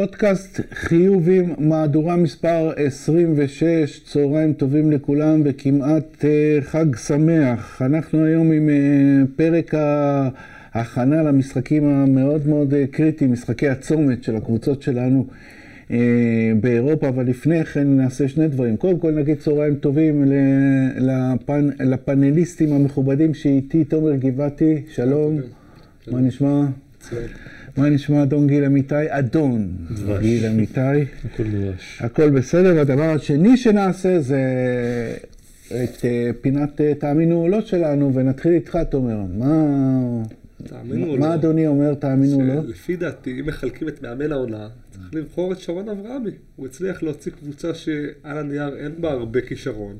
פודקאסט חיובים, מהדורה מספר 26, צהריים טובים לכולם וכמעט אה, חג שמח. אנחנו היום עם אה, פרק ההכנה למשחקים המאוד מאוד אה, קריטיים, משחקי הצומת של הקבוצות שלנו באירופה, אבל לפני כן נעשה שני דברים. קודם כל נגיד צהריים טובים לפנ... לפאנליסטים המכובדים שאיתי, תומר גבעתי, שלום, מה נשמע? מה נשמע אדון גיל אמיתי? אדון דבש. גיל אמיתי. הכל דבש. הכל בסדר, והדבר השני שנעשה זה את אה, פינת אה, תאמינו או לא שלנו, ונתחיל איתך, תומר. מה... תאמינו או מה לא. אדוני אומר, תאמינו או לא? לפי דעתי, אם מחלקים את מאמן העונה, צריך לבחור את שרון אברהמי. הוא הצליח להוציא קבוצה שעל הנייר אין בה הרבה כישרון.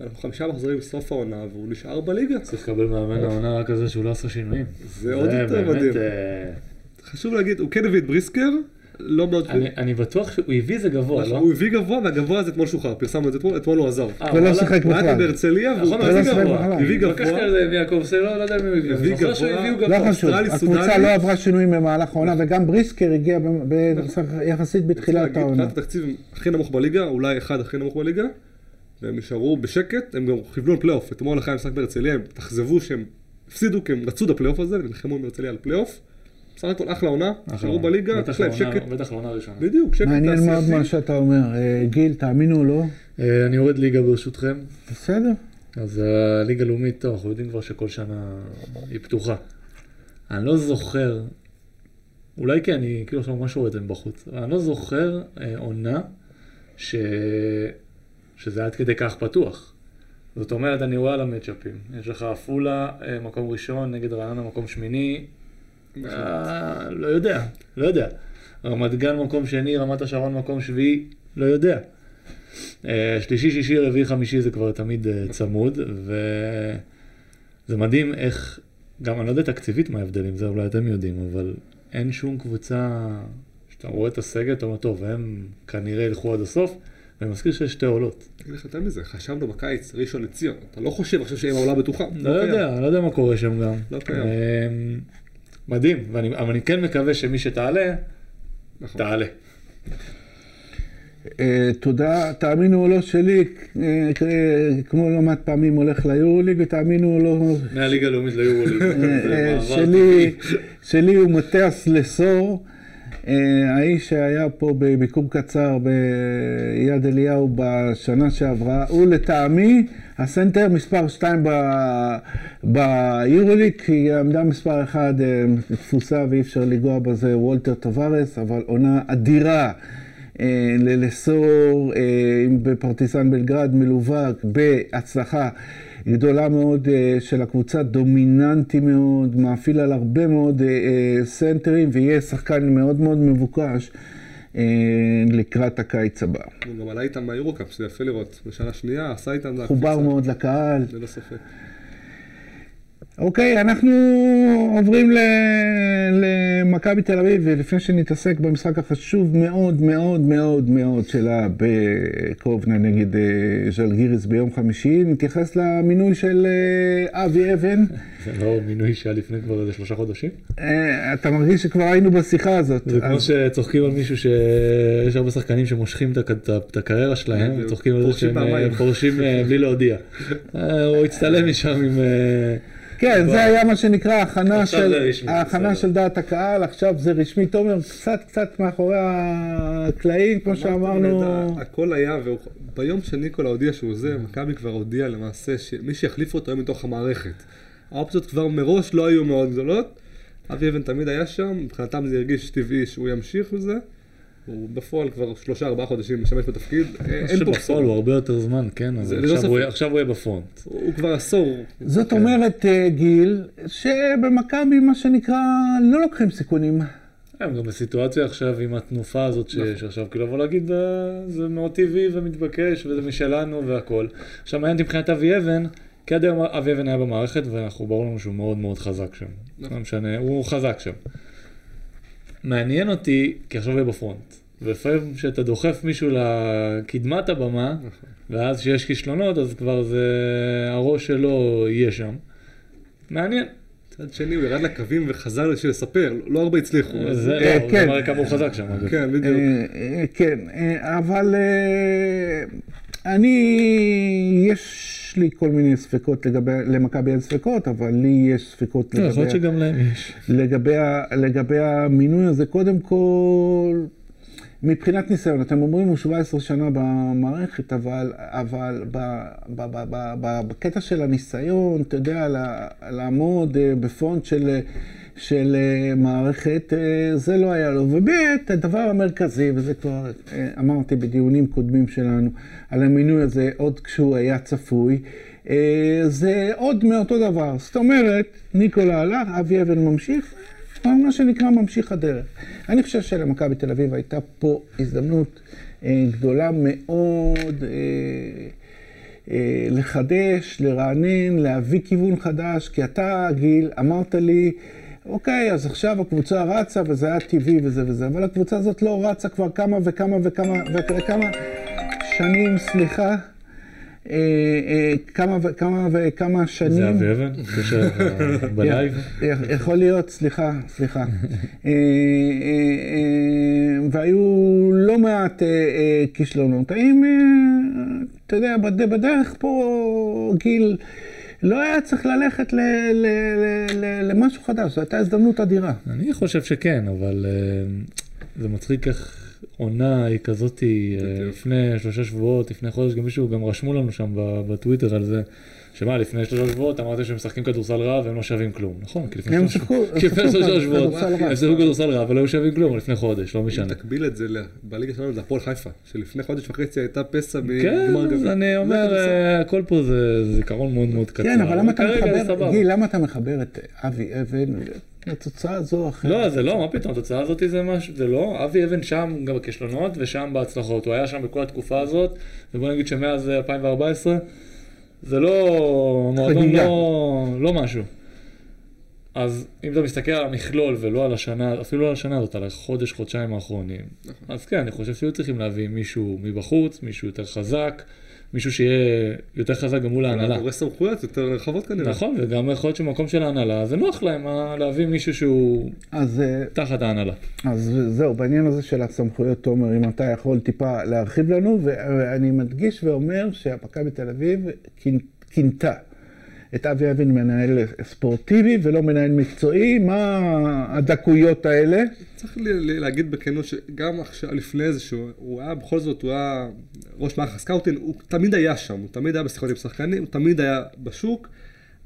אנחנו חמישה מחזורים מסוף העונה, והוא נשאר בליגה. צריך לקבל מאמן העונה רק על זה שהוא לא עשה שינויים. זה עוד יותר מדהים. חשוב להגיד, הוא כן הביא את בריסקר, לא מאוד... אני- אני בטוח שהוא הביא זה גבוה, לא? הוא הביא גבוה, והגבוה הזה אתמול שוחרר, פרסמנו את זה אתמול, אתמול הוא עזב. אה, ולא וואלה? שיחק הוא היה בכלל. בהרצליה, והוא נכון, הוא הוא לא הביא גבוה. בכלל. הביא גבוה. לקחתי על זה מיעקב סלו, לא יודע מי הוא הביא. הביא גבוה. לא. חשוב, הקבוצה. לא עברה שינויים במהלך העונה, וגם בריסקר הגיע ב- יחסית בתחילת העונה. מבחינת התקציב הכי נמוך בליגה, אולי אחד הכי נמוך בליגה, והם נשארו בשקט, הם גם כיוונו על פלייאוף. אתמול אחרי המשחק בהרצליה, הם התאכזבו שהם הפסידו, כי הם רצו את הפלייאוף הזה, ונלחמו עם הרצליה על פלייאוף. בסך הכל אחלה עונה, נשארו בליגה, בטח יש להם לעונה- שקט. בטח לעונה הראשונה. בדיוק, שקט מעניין מאוד תעשייתי. מה שאתה אומר. אה, גיל, תאמינו או לא? אה, אני יורד ליגה ברשותכם. בסדר. אז הליגה הלאומית, טוב, אנחנו יודעים כבר שכל שנה היא פתוחה. אני לא זוכר, אולי כן, אני כאילו עכשיו ממש רואה את זה מבחוץ, אבל אני לא זוכר אה, עונה ש... שזה היה עד כדי כך פתוח. זאת אומרת, אני רואה על המצ'אפים. יש לך עפולה, אה, מקום ראשון, נגד רעננה, מקום שמיני. אה, לא יודע, לא יודע. רמת גן, מקום שני, רמת השרון, מקום שביעי, לא יודע. אה, שלישי, שישי, רביעי, חמישי זה כבר תמיד אה, צמוד, וזה מדהים איך, גם אני לא יודע תקציבית מה ההבדלים, זה אולי אתם יודעים, אבל אין שום קבוצה שאתה רואה את הסגל, אתה אומר, טוב, הם כנראה ילכו עד הסוף, ואני מזכיר שיש שתי עולות. אני אגיד מזה, חשבנו בקיץ, ראשון לציון, אתה לא חושב עכשיו שהם העולה בטוחה. לא יודע, לא יודע מה קורה שם גם. לא קיים. מדהים, ואני- אבל אני כן מקווה שמי שתעלה, נכון. תעלה. אה, תודה, תאמינו או לא שלי, אה, כמו לא מעט פעמים הולך ליורוליג, ותאמינו או לא, מהליגה הלאומית ליורוליג. שלי. שלי הוא מתיאס לסור, האיש שהיה פה בביקור קצר ביד אליהו בשנה שעברה, הוא לטעמי הסנטר מספר 2 ביורוליג, כי עמדה מספר 1 תפוסה ואי אפשר לנגוע בזה, וולטר טבארס, אבל עונה אדירה. אה, ללסור אה, בפרטיסן בלגרד מלווה בהצלחה גדולה מאוד אה, של הקבוצה, דומיננטי מאוד, מאפיל על הרבה מאוד אה, אה, סנטרים ויהיה שחקן מאוד מאוד מבוקש אה, לקראת הקיץ הבא. הוא גם עלה איתם מהיורוקאפ, זה יפה לראות. בשנה שנייה, עשה איתם... חובר מאוד לקהל. ללא ספק. אוקיי, אנחנו עוברים ל- למכבי תל אביב, ולפני שנתעסק במשחק החשוב מאוד מאוד מאוד מאוד שלה בקובנה נגד אה, ז'לגיריס ביום חמישי, נתייחס למינוי של אה, אבי אבן. זה לא מינוי שהיה לפני כבר איזה שלושה חודשים? אה, אתה מרגיש שכבר היינו בשיחה הזאת. זה כמו שצוחקים על מישהו שיש הרבה שחקנים שמושכים את הקריירה שלהם. וצוחקים על זה שהם. פורשים בלי להודיע. הוא הצטלם משם עם... אה, כן, בוא. זה היה מה שנקרא עכשיו של, בסדר. של דעת הקהל, עכשיו זה רשמי. תומר, קצת קצת מאחורי הקלעים, כמו שאמרנו. הכל היה, והוא- ביום שניקולה הודיע שהוא זה, מכבי כבר הודיע למעשה שמי שיחליף אותו היום מתוך המערכת. האופציות כבר מראש לא היו מאוד גדולות. אבי אבן תמיד היה שם, מבחינתם זה הרגיש טבעי שהוא ימשיך בזה. הוא בפועל כבר שלושה ארבעה חודשים משמש בתפקיד, אה, אין פה בשורה. הוא הרבה יותר זמן, כן, אבל ללא עכשיו הוא יהיה- ספק. עכשיו הוא יהיה בפרונט. הוא כבר עשור. זאת כן. אומרת, אה, גיל, שבמכבי, מה שנקרא, לא לוקחים סיכונים. הם גם בסיטואציה עכשיו עם התנופה הזאת נכון. שיש עכשיו, כאילו לבוא להגיד אה, זה מאוד טבעי ומתבקש וזה משלנו והכל. עכשיו מעניין אותי מבחינת אבי אבן, כי עד היום אבי אבן היה במערכת ואנחנו ברור לנו שהוא מאוד מאוד חזק שם. נכון. לא משנה, הוא חזק שם. מעניין אותי, כי עכשיו הוא יהיה בפרונט. ולפעמים כשאתה דוחף מישהו לקדמת הבמה. ואז כשיש כישלונות אז כבר זה, הראש שלו יהיה שם. מעניין. מצד שני, הוא ירד לקווים וחזר בשביל לספר, לא הרבה הצליחו. זה אה, לא, כן. זה מראה כמה הוא חזק שם. כן, בדיוק. אה, אה, כן, אבל אני, יש לי כל מיני ספקות לגבי, למכבי אין ספקות, אבל לי יש ספקות לא, יכול להיות לגבי, שגם להם יש. לגבי, לגבי המינוי הזה. קודם כל, מבחינת ניסיון, אתם אומרים הוא 17 שנה במערכת, אבל, אבל ב, ב, ב, ב, ב, בקטע של הניסיון, אתה יודע, לעמוד אה, בפונט של, של אה, מערכת, אה, זה לא היה לו. וב', הדבר המרכזי, וזה כבר אה, אמרתי בדיונים קודמים שלנו, על המינוי הזה, עוד כשהוא היה צפוי, זה עוד מאותו דבר. זאת אומרת, ניקולה הלך, אבי אבן ממשיך, מה שנקרא ממשיך הדרך. אני חושב שלמכבי תל אביב הייתה פה הזדמנות גדולה מאוד לחדש, לרענן, להביא כיוון חדש, כי אתה, גיל, אמרת לי, אוקיי, אז עכשיו הקבוצה רצה וזה היה טבעי וזה וזה, אבל הקבוצה הזאת לא רצה כבר כמה וכמה וכמה וכמה שנים, סליחה. אה, אה, כמה וכמה וכמה שנים. זה אבי אבן? בלייב? יכול להיות, סליחה, סליחה. אה, והיו לא מעט כישלונות. האם, אתה יודע, בד- בדרך פה, גיל, לא היה צריך ללכת ל- ל- ל- ל- למשהו חדש, זו הייתה הזדמנות אדירה. אני חושב שכן, אבל אה, זה מצחיק איך עונה היא כזאת, אה. לפני שלושה שבועות, לפני חודש, גם מישהו, גם רשמו לנו שם ב- בטוויטר על זה, שמה, לפני שלושה שבועות אמרתם שהם משחקים כדורסל רע והם לא שווים כלום, נכון? כי לפני שלושה שבועות. הם שיחקו כדורסל רע ולא היו שווים כלום לפני חודש, לא אם משנה. תקביל את זה בליגה שלנו, זה הפועל חיפה, שלפני חודש וחצי הייתה פסע כן, מגמר אז גביע. אני אומר, אה, הכל פה זה זיכרון מאוד מאוד קצר. כן, אבל למה אתה מחבר, סבבה. גיל, למה אתה מחבר את אבי אבן לתוצאה זו או אחרת? לא, זה לא, מה פתאום, התוצאה הזאת זה משהו, זה לא, אבי אבן שם גם בכישלונות ושם בהצלחות, הוא היה שם בכל התקופה הזאת, ובוא נגיד שמאז אה, 2014, זה לא, מועדון. לא, לא משהו. אז אם אתה מסתכל על המכלול ולא על השנה, אפילו לא על השנה הזאת, על החודש, חודשיים האחרונים, אז כן, אני חושב שהיו צריכים להביא מישהו מבחוץ, מישהו יותר חזק, מישהו שיהיה יותר חזק גם מול ההנהלה. דורש סמכויות יותר רחבות כנראה. נכון, וגם יכול להיות שבמקום של ההנהלה, זה נוח להם אה, להביא מישהו שהוא אז אה, תחת ההנהלה. אז זהו, בעניין הזה של הסמכויות, תומר, אם אתה יכול טיפה להרחיב לנו, ואני מדגיש ואומר שמכבי תל אביב כינ- כינתה את אבי אבן מנהל ספורטיבי ולא מנהל מקצועי, מה הדקויות האלה? צריך להגיד בכנות שגם עכשיו, לפני זה, שהוא הוא היה, בכל זאת, הוא היה ראש מערך הסקאוטינג, הוא תמיד היה שם, הוא תמיד היה בשיחות עם שחקנים, הוא תמיד היה בשוק.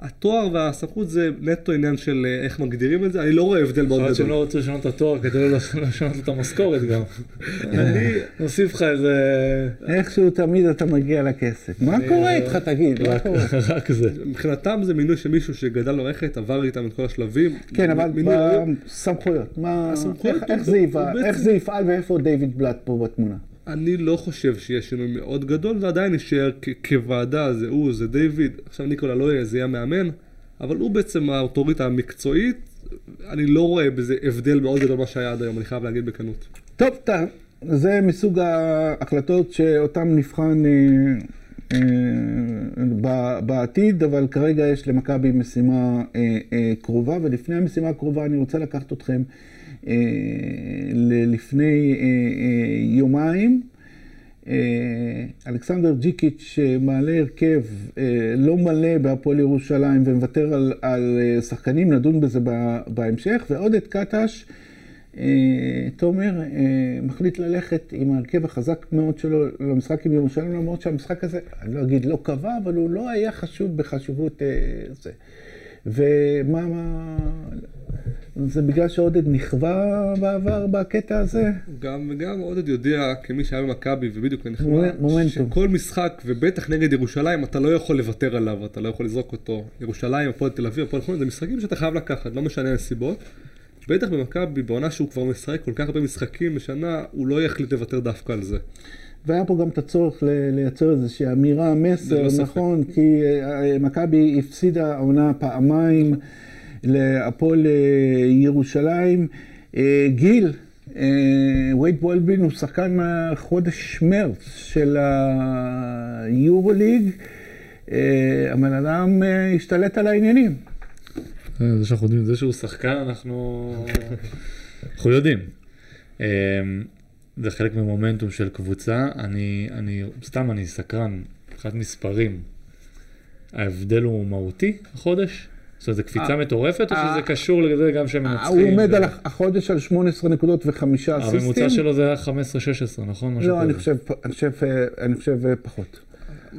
התואר והסמכות זה נטו עניין של אה, איך מגדירים את זה, אני לא רואה הבדל יכול מאוד להיות שהם גדול. לא רצו לשנות את התואר כדי לא לש- לשנות את המשכורת גם. אני, נוסיף לך איזה... איכשהו תמיד אתה מגיע לכסף. מה קורה איתך, תגיד? מה רק- קורה? רק זה. מבחינתם זה מינוי של מישהו שגדל במערכת, עבר איתם את כל השלבים. כן, אבל. בסמכויות, איך זה יפעל ואיפה דיוויד בלאט פה בתמונה? אני לא חושב שיהיה שינוי מאוד גדול, זה עדיין יישאר כוועדה, זה הוא, זה דיוויד, עכשיו ניקולה לא יהיה, זה יהיה מאמן, אבל הוא בעצם האוטוריטה המקצועית, אני לא רואה בזה הבדל מאוד גדול ממה שהיה עד היום, אני חייב להגיד בכנות. טוב, טוב, זה מסוג ההחלטות שאותן נבחן אה, אה, בעתיד, אבל כרגע יש למכבי משימה אה, אה, קרובה, ולפני המשימה הקרובה אני רוצה לקחת אתכם לפני אה, אה, יומיים. אה, אלכסנדר ג'יקיץ' אה, מעלה הרכב אה, לא מלא בהפועל ירושלים ומוותר על, על אה, שחקנים, נדון בזה בהמשך, ועודד קטש, אה, תומר, אה, מחליט ללכת עם ההרכב החזק מאוד שלו למשחק עם ירושלים, למרות שהמשחק הזה, אני לא אגיד לא קבע, אבל הוא לא היה חשוב בחשיבות אה, זה. ומה, מה, זה בגלל שעודד נכווה בעבר בקטע הזה? גם וגם עודד יודע, כמי שהיה במכבי ובדיוק מומנטום. שכל משחק, ובטח נגד ירושלים, אתה לא יכול לוותר עליו, אתה לא יכול לזרוק אותו. ירושלים, הפועל תל אביב, הפועל חולון, זה משחקים שאתה חייב לקחת, לא משנה הנסיבות. בטח במכבי, בעונה שהוא כבר משחק כל כך הרבה משחקים בשנה, הוא לא יחליט לוותר דווקא על זה. והיה פה גם את הצורך לייצר איזושהי אמירה, מסר. נכון, כי אה, מכבי הפסידה העונה פעמיים להפועל אה, ירושלים. אה, גיל, אה, וייד וולבין הוא שחקן מהחודש מרץ של היורוליג. הבן אדם השתלט על העניינים. זה שאנחנו יודעים, זה שהוא שחקן, אנחנו אנחנו יודעים. זה חלק ממומנטום של קבוצה. אני, אני, סתם אני סקרן, מבחינת מספרים. ההבדל הוא מהותי החודש? זאת אומרת, זו קפיצה אה, מטורפת, או אה, שזה קשור לזה גם שהם מנצחים? הוא עומד ו- על החודש על 18 נקודות וחמישה אסיסטים. הממוצע שלו זה היה 15-16, נכון? לא, אני. חושב, אני חושב, אה, אני חושב אה, פחות.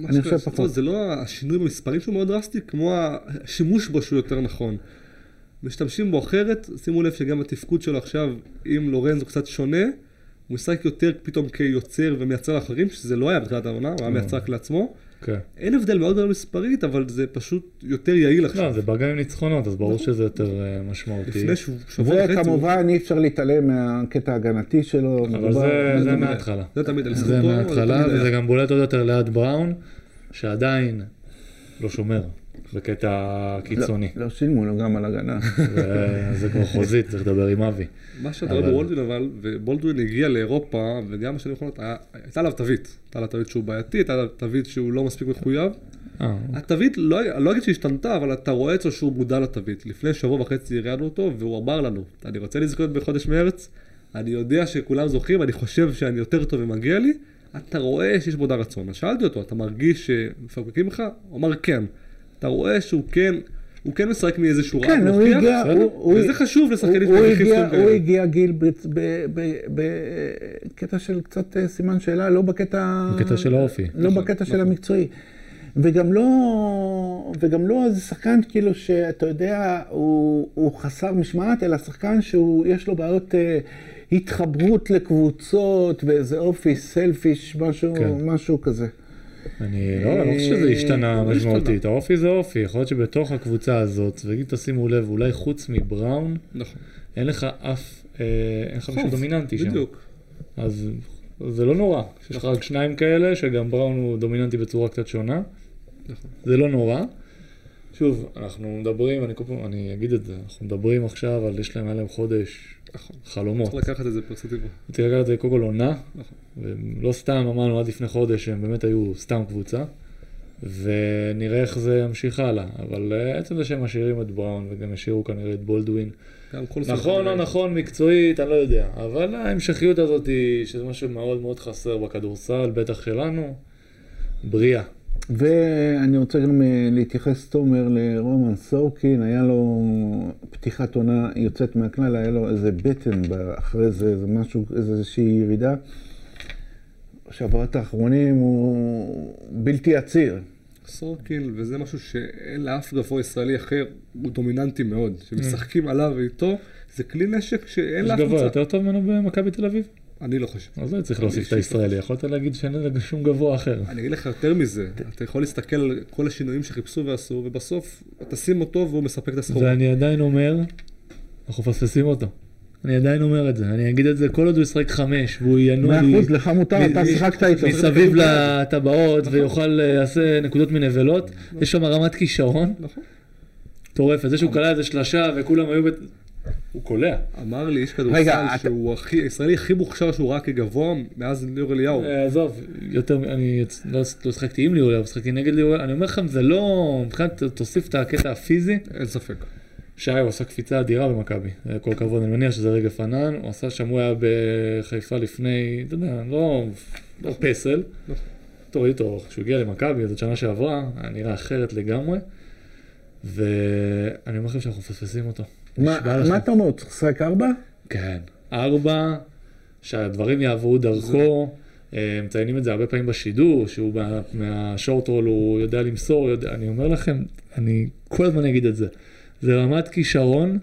אני חושב פחות. זה לא השינוי במספרים שהוא מאוד דרסטי, כמו השימוש בו שהוא יותר נכון. משתמשים בו אחרת, שימו לב שגם התפקוד שלו עכשיו עם לורנזו קצת שונה, הוא משחק יותר פתאום כיוצר ומייצר לאחרים, שזה לא היה בתחילת העונה, הוא היה לא. מייצר רק לעצמו. כן. אין הבדל מאוד גדול מספרית, אבל זה פשוט יותר יעיל לא, עכשיו. זה בא גם עם ניצחונות, אז ברור שזה יותר אה, משמעותי. לפני שבוע וחצי, הוא- וכמובן אי אפשר להתעלם מהקטע ההגנתי שלו. אבל זה- זה תמיד- מההתחלה. זה תמיד על זה מההתחלה. וזה גם בולט עוד יותר ליד בראון, שעדיין לא שומר בקטע קיצוני. לא, לא שילמו לו גם על הגנה. זה- זה כבר חוזית, צריך לדבר עם אבי. מה שאתה רואה אבל- בוולדווין אבל, ובולדווין הגיע לאירופה, וגם בשנים האחרונות הייתה עליו תווית. הייתה עליו תווית שהוא בעייתי, הייתה עליו תווית שהוא לא מספיק מחויב. אה, התווית, לא, לא אגיד שהשתנתה, אבל אתה רואה אצלו שהוא מודע לתווית. לפני שבוע וחצי ראיינו אותו, והוא אמר לנו, אני רוצה לזכות בחודש מרץ, אני יודע שכולם זוכרים, אני חושב שאני יותר טוב ומגיע לי, אתה רואה שיש בו די רצון. אז שאלתי אותו, אתה מרגיש שמפקפקים לך? הוא אמר כן. אתה רואה שהוא כן, הוא כן משחק מאיזשהו רעב כן, הוא הגיע. הוא- הוא- וזה חשוב הוא שמוכיחים הגיע- סכום הוא כאלה. הגיע גיל בקטע של קצת אה, סימן שאלה, לא בקטע... בקטע של האופי. לא נכון, בקטע של נכון. המקצועי. וגם לא, וגם לא איזה שחקן כאילו שאתה יודע, הוא, הוא חסר משמעת, אלא שחקן שיש לו בעיות אה, התחברות לקבוצות ואיזה אופי סלפיש, משהו, כן. משהו כזה. אני לא, אני לא חושב שזה השתנה לא השתנה. משמעותית, האופי זה אופי, יכול להיות שבתוך הקבוצה הזאת, ואם תשימו לב, אולי חוץ מבראון, נכון. אין לך אף, אה, אין לך מישהו חוף, דומיננטי שם. בדיוק. אז זה לא נורא, יש לך רק שניים כאלה, שגם בראון הוא דומיננטי בצורה קצת שונה, נכון. זה לא נורא. שוב, אנחנו מדברים, אני כל פעם, אני אגיד את זה, אנחנו מדברים עכשיו על, יש להם, היה להם חודש נכון. חלומות. צריך לקחת את זה פרספקטיבה. רציתי לקחת את זה קודם כל עונה, נכון. ולא סתם אמרנו עד לפני חודש שהם באמת היו סתם קבוצה, ונראה איך זה ימשיך הלאה, אבל אה, עצם זה שהם משאירים את בראון וגם השאירו כנראה את בולדווין, נכון או נכון מקצועית, אני לא יודע, אבל ההמשכיות הזאת היא, שזה משהו מאוד מאוד חסר בכדורסל, בטח שלנו, בריאה. ואני רוצה גם אה, להתייחס, תומר, לרומן סורקין, היה לו פתיחת עונה יוצאת מהכלל, היה לו איזה בטן אחרי זה, איזה משהו, איזושהי ירידה. בשבועות האחרונים הוא בלתי עציר. סורקין, וזה משהו שאין לאף גבוה ישראלי אחר, הוא דומיננטי מאוד. שמשחקים עליו ואיתו, זה כלי נשק שאין יש לאף גבוה קבוצה. יותר טוב ממנו במכבי תל אביב? אני לא חושב. אז לא צריך להוסיף את הישראלי, יכולת להגיד שאין לזה שום גבוה אחר. אני אגיד לך יותר מזה, אתה יכול להסתכל על כל השינויים שחיפשו ועשו, ובסוף תשים אותו והוא מספק את הסחורה. ואני עדיין אומר, אנחנו מפספסים אותו. אני עדיין אומר את זה, אני אגיד את זה כל עוד הוא ישחק חמש, והוא ינוע מאה לי אחוז, לך מותר, אתה שיחקת איתו. מסביב לטבעות ויוכל, אה, יעשה נקודות מנבלות, יש שם רמת כישרון נכון. מטורפת, זה שהוא קלע איזה שלושה וכולם היו, הוא קולע. אמר לי איש רגע, כדורסל שהוא הכי, הישראלי הכי מוכשר שהוא ראה כגבוה מאז ליאור אליהו. אה, עזוב, יותר, אני לא לא שחקתי עם ליאור, שחקתי נגד ליאור, אני אומר לכם, זה לא, מבחינת, תוסיף את הקטע הפיזי, אין ספק. שי, הוא עשה קפיצה אדירה במכבי, כל הכבוד, אני מניח שזה רגע פנן, הוא עשה שם, הוא היה בחיפה לפני, אתה יודע, לא, לא פסל. תוריד אותו, כשהוא הגיע למכבי, זאת שנה שעברה, היה נראה אחרת לגמרי, ואני אומר לכם שאנחנו מפספסים אותו. מה. מה אתה אומר, צריך לשחק ארבע? כן, ארבע, שהדברים יעברו דרכו, אה, מציינים את זה הרבה פעמים בשידור, שהוא מה- מהשורט רול, הוא יודע למסור, יודע, אני אומר לכם, אני כל הזמן אגיד את זה. זה רמת כישרון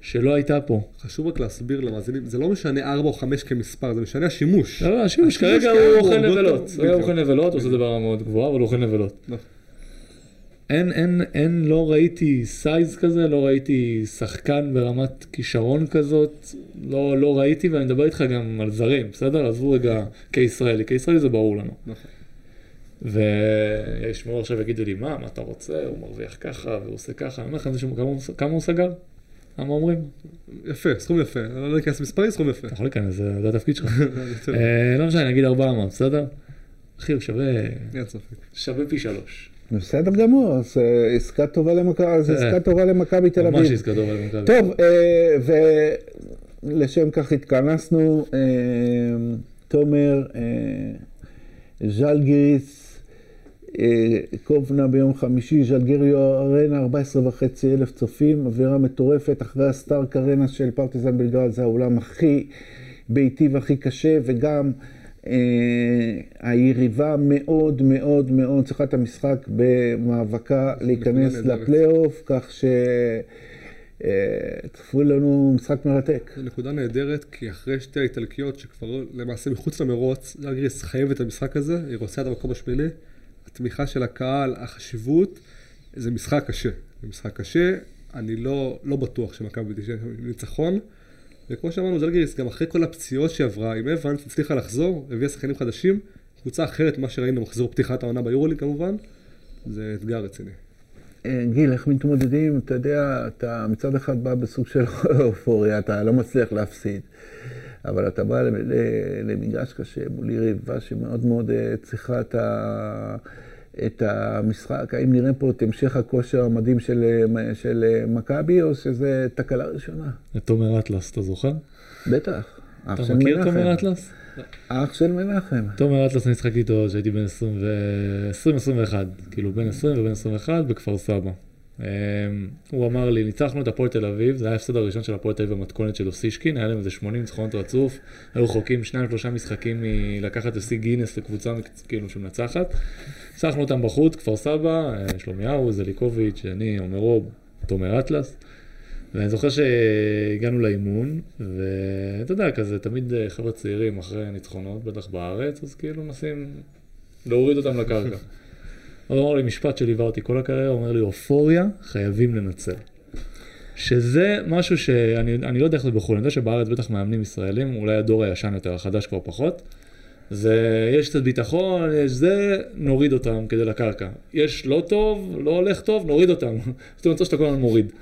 שלא הייתה פה. חשוב רק להסביר למאזינים, זה לא משנה 4 או 5 כמספר, זה משנה השימוש. לא, לא, השימוש כרגע כרגע הוא אוכל נבלות. הוא. אוכל נבלות, הוא עושה ברמה מאוד גבוהה, אבל הוא אוכל נבלות. נכון. אין, אין, אין, לא ראיתי סייז כזה, לא ראיתי שחקן ברמת כישרון כזאת, לא, לא ראיתי, ואני מדבר איתך גם על זרים, בסדר? עזבו רגע כישראלי, כישראלי זה ברור לנו. נכון. וישמעו עכשיו יגידו לי, מה, מה אתה רוצה, הוא מרוויח ככה, והוא עושה ככה, אני אומר שהוא- כמה הוא- כמה הוא סגר? כמה אומרים? יפה, סכום יפה. לא לא ניכנס למספרים, סכום יפה. אתה יכול להיכנס, זה התפקיד שלך. אה, לא משנה, נגיד 400, בסדר? אחי, הוא שווה, ספק. שווה פי שלוש. בסדר גמור, אז אה, עסקה טובה למכבי, אז אה, עסקה טובה למכבי תל אביב. ממש עסקה טובה למכבי. טוב, ולשם כך התכנסנו, תומר, ז'לגיריס, קובנה ביום חמישי, ז'לגיריו ארנה, 14 וחצי אלף צופים, אווירה מטורפת, אחרי הסטארק ארנה של פרטיזן בלגרד, זה האולם הכי ביתי והכי קשה, וגם אה, היריבה מאוד מאוד מאוד צריכה את המשחק במאבקה להיכנס. לפלייאוף, כך ש... אה, צפו לנו משחק מרתק. זו נקודה נהדרת, כי אחרי שתי האיטלקיות שכבר למעשה מחוץ למרוץ, ז'לגיריס חייבת את המשחק הזה, היא רוצה את המקום השמיני. התמיכה של הקהל, החשיבות, זה משחק קשה. זה משחק קשה, אני לא, לא בטוח שמכבי תשאר ניצחון. וכמו שאמרנו, ז'לגיריס, גם אחרי כל הפציעות שהיא עברה, עם אבנס הצליחה לחזור, הביאה שחקנים חדשים, קבוצה אחרת ממה שראינו במחזור פתיחת העונה ביורוליג כמובן, זה אתגר רציני. אה, גיל, איך מתמודדים? אתה יודע, אתה מצד אחד בא בסוג של אופוריה, אתה לא מצליח להפסיד, אבל אתה בא למגרש קשה מול יריבה שמאוד מאוד אה, צריכה את, ה... את המשחק. האם נראה פה את המשך הכושר המדהים של, אה, של אה, מכבי, או שזה תקלה ראשונה? את תומר אטלס, אתה זוכר? בטח. אתה מכיר את. תומר אטלס? אח של מנחם. תומר אטלס, אני איתו כשהייתי בן 20-21, כאילו בין 20 ובין 21 בכפר סבא. אמ, הוא אמר לי, ניצחנו את הפועל תל אביב, זה היה ההפסד הראשון של הפועל תל אביב במתכונת של אוסישקין, היה להם איזה 80 ניצחונות רצוף, היו רחוקים שניים שלושה משחקים מלקחת את שיא גינס לקבוצה כאילו שמנצחת. ניצחנו אותם בחוץ, כפר סבא, אה, שלומיהו, זליקוביץ', אני, עומר רוב, תומר אטלס. ואני זוכר שהגענו לאימון, ואתה יודע, כזה, תמיד אה, חבר'ה צעירים אחרי ניצחונות, בטח בארץ, אז כאילו מנסים להוריד אותם לקרקע. הוא אמר לי משפט שליווה אותי כל הקריירה, הוא אומר לי, אופוריה חייבים לנצל. שזה משהו שאני אני לא יודע איך זה בחו"ל, אני יודע שבארץ בטח מאמנים ישראלים, אולי הדור הישן יותר, החדש כבר פחות. זה, יש קצת ביטחון, יש זה, נוריד אותם כדי לקרקע. יש לא טוב, לא הולך טוב, נוריד אותם. זאת אומרת שאתה כל הזמן מוריד.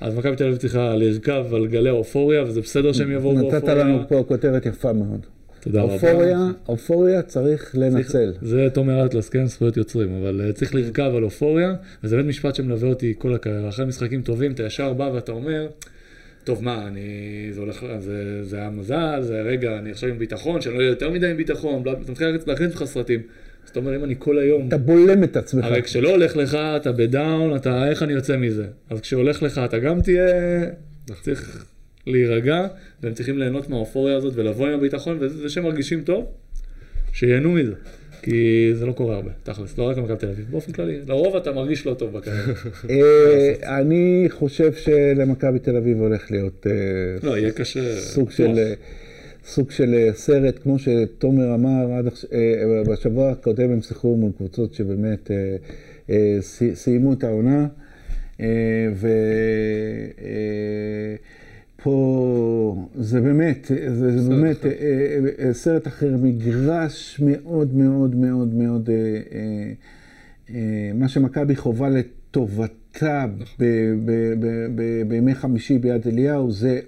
אז מכבי תל אביב צריכה לרכב על גלי האופוריה, וזה בסדר שהם יבואו באופוריה. נתת לנו פה כותרת יפה מאוד. תודה רבה. אופוריה, אופוריה צריך לנצל. זה תומר אטלס, כן, זכויות יוצרים, אבל אה, צריך לרכב על אופוריה, וזה באמת משפט שמלווה אותי כל הקריירה. אחרי משחקים טובים, אתה ישר בא ואתה אומר, טוב, מה, אני, זה הולך, זה, זה היה מזל, זה רגע, אני עכשיו עם ביטחון, שאני לא אהיה יותר מדי עם ביטחון, אתה מתחיל להכניס לך סרטים. אז אתה אומר, אם אני כל היום... אתה בולם את עצמך. הרי כשלא הולך לך, אתה בדאון, אתה, איך אני יוצא מזה? אז כשהולך לך, אתה גם תהיה, צריך להירגע, והם צריכים ליהנות מהאופוריה הזאת ולבוא עם הביטחון, וזה שהם מרגישים טוב, שיהנו מזה. כי זה לא קורה הרבה, תכלס, לא רק במכבי תל אביב, באופן כללי, לרוב אתה מרגיש לא טוב בקריירה. אה, אני חושב שלמכבי תל אביב הולך להיות אה, לא, יהיה קשה. סוג. של, אה, סוג של סרט, כמו שתומר אמר, עד בשבוע הקודם הם שיחקו מול קבוצות שבאמת סי- סיימו את העונה, אה, ופה זה באמת, זה, זה באמת אחר. אה, אה, סרט אחר, מגרש מאוד מאוד מאוד מאוד, אה, מה שמכבי חובה לטובתה ב- בימי חמישי ביד אליהו, זה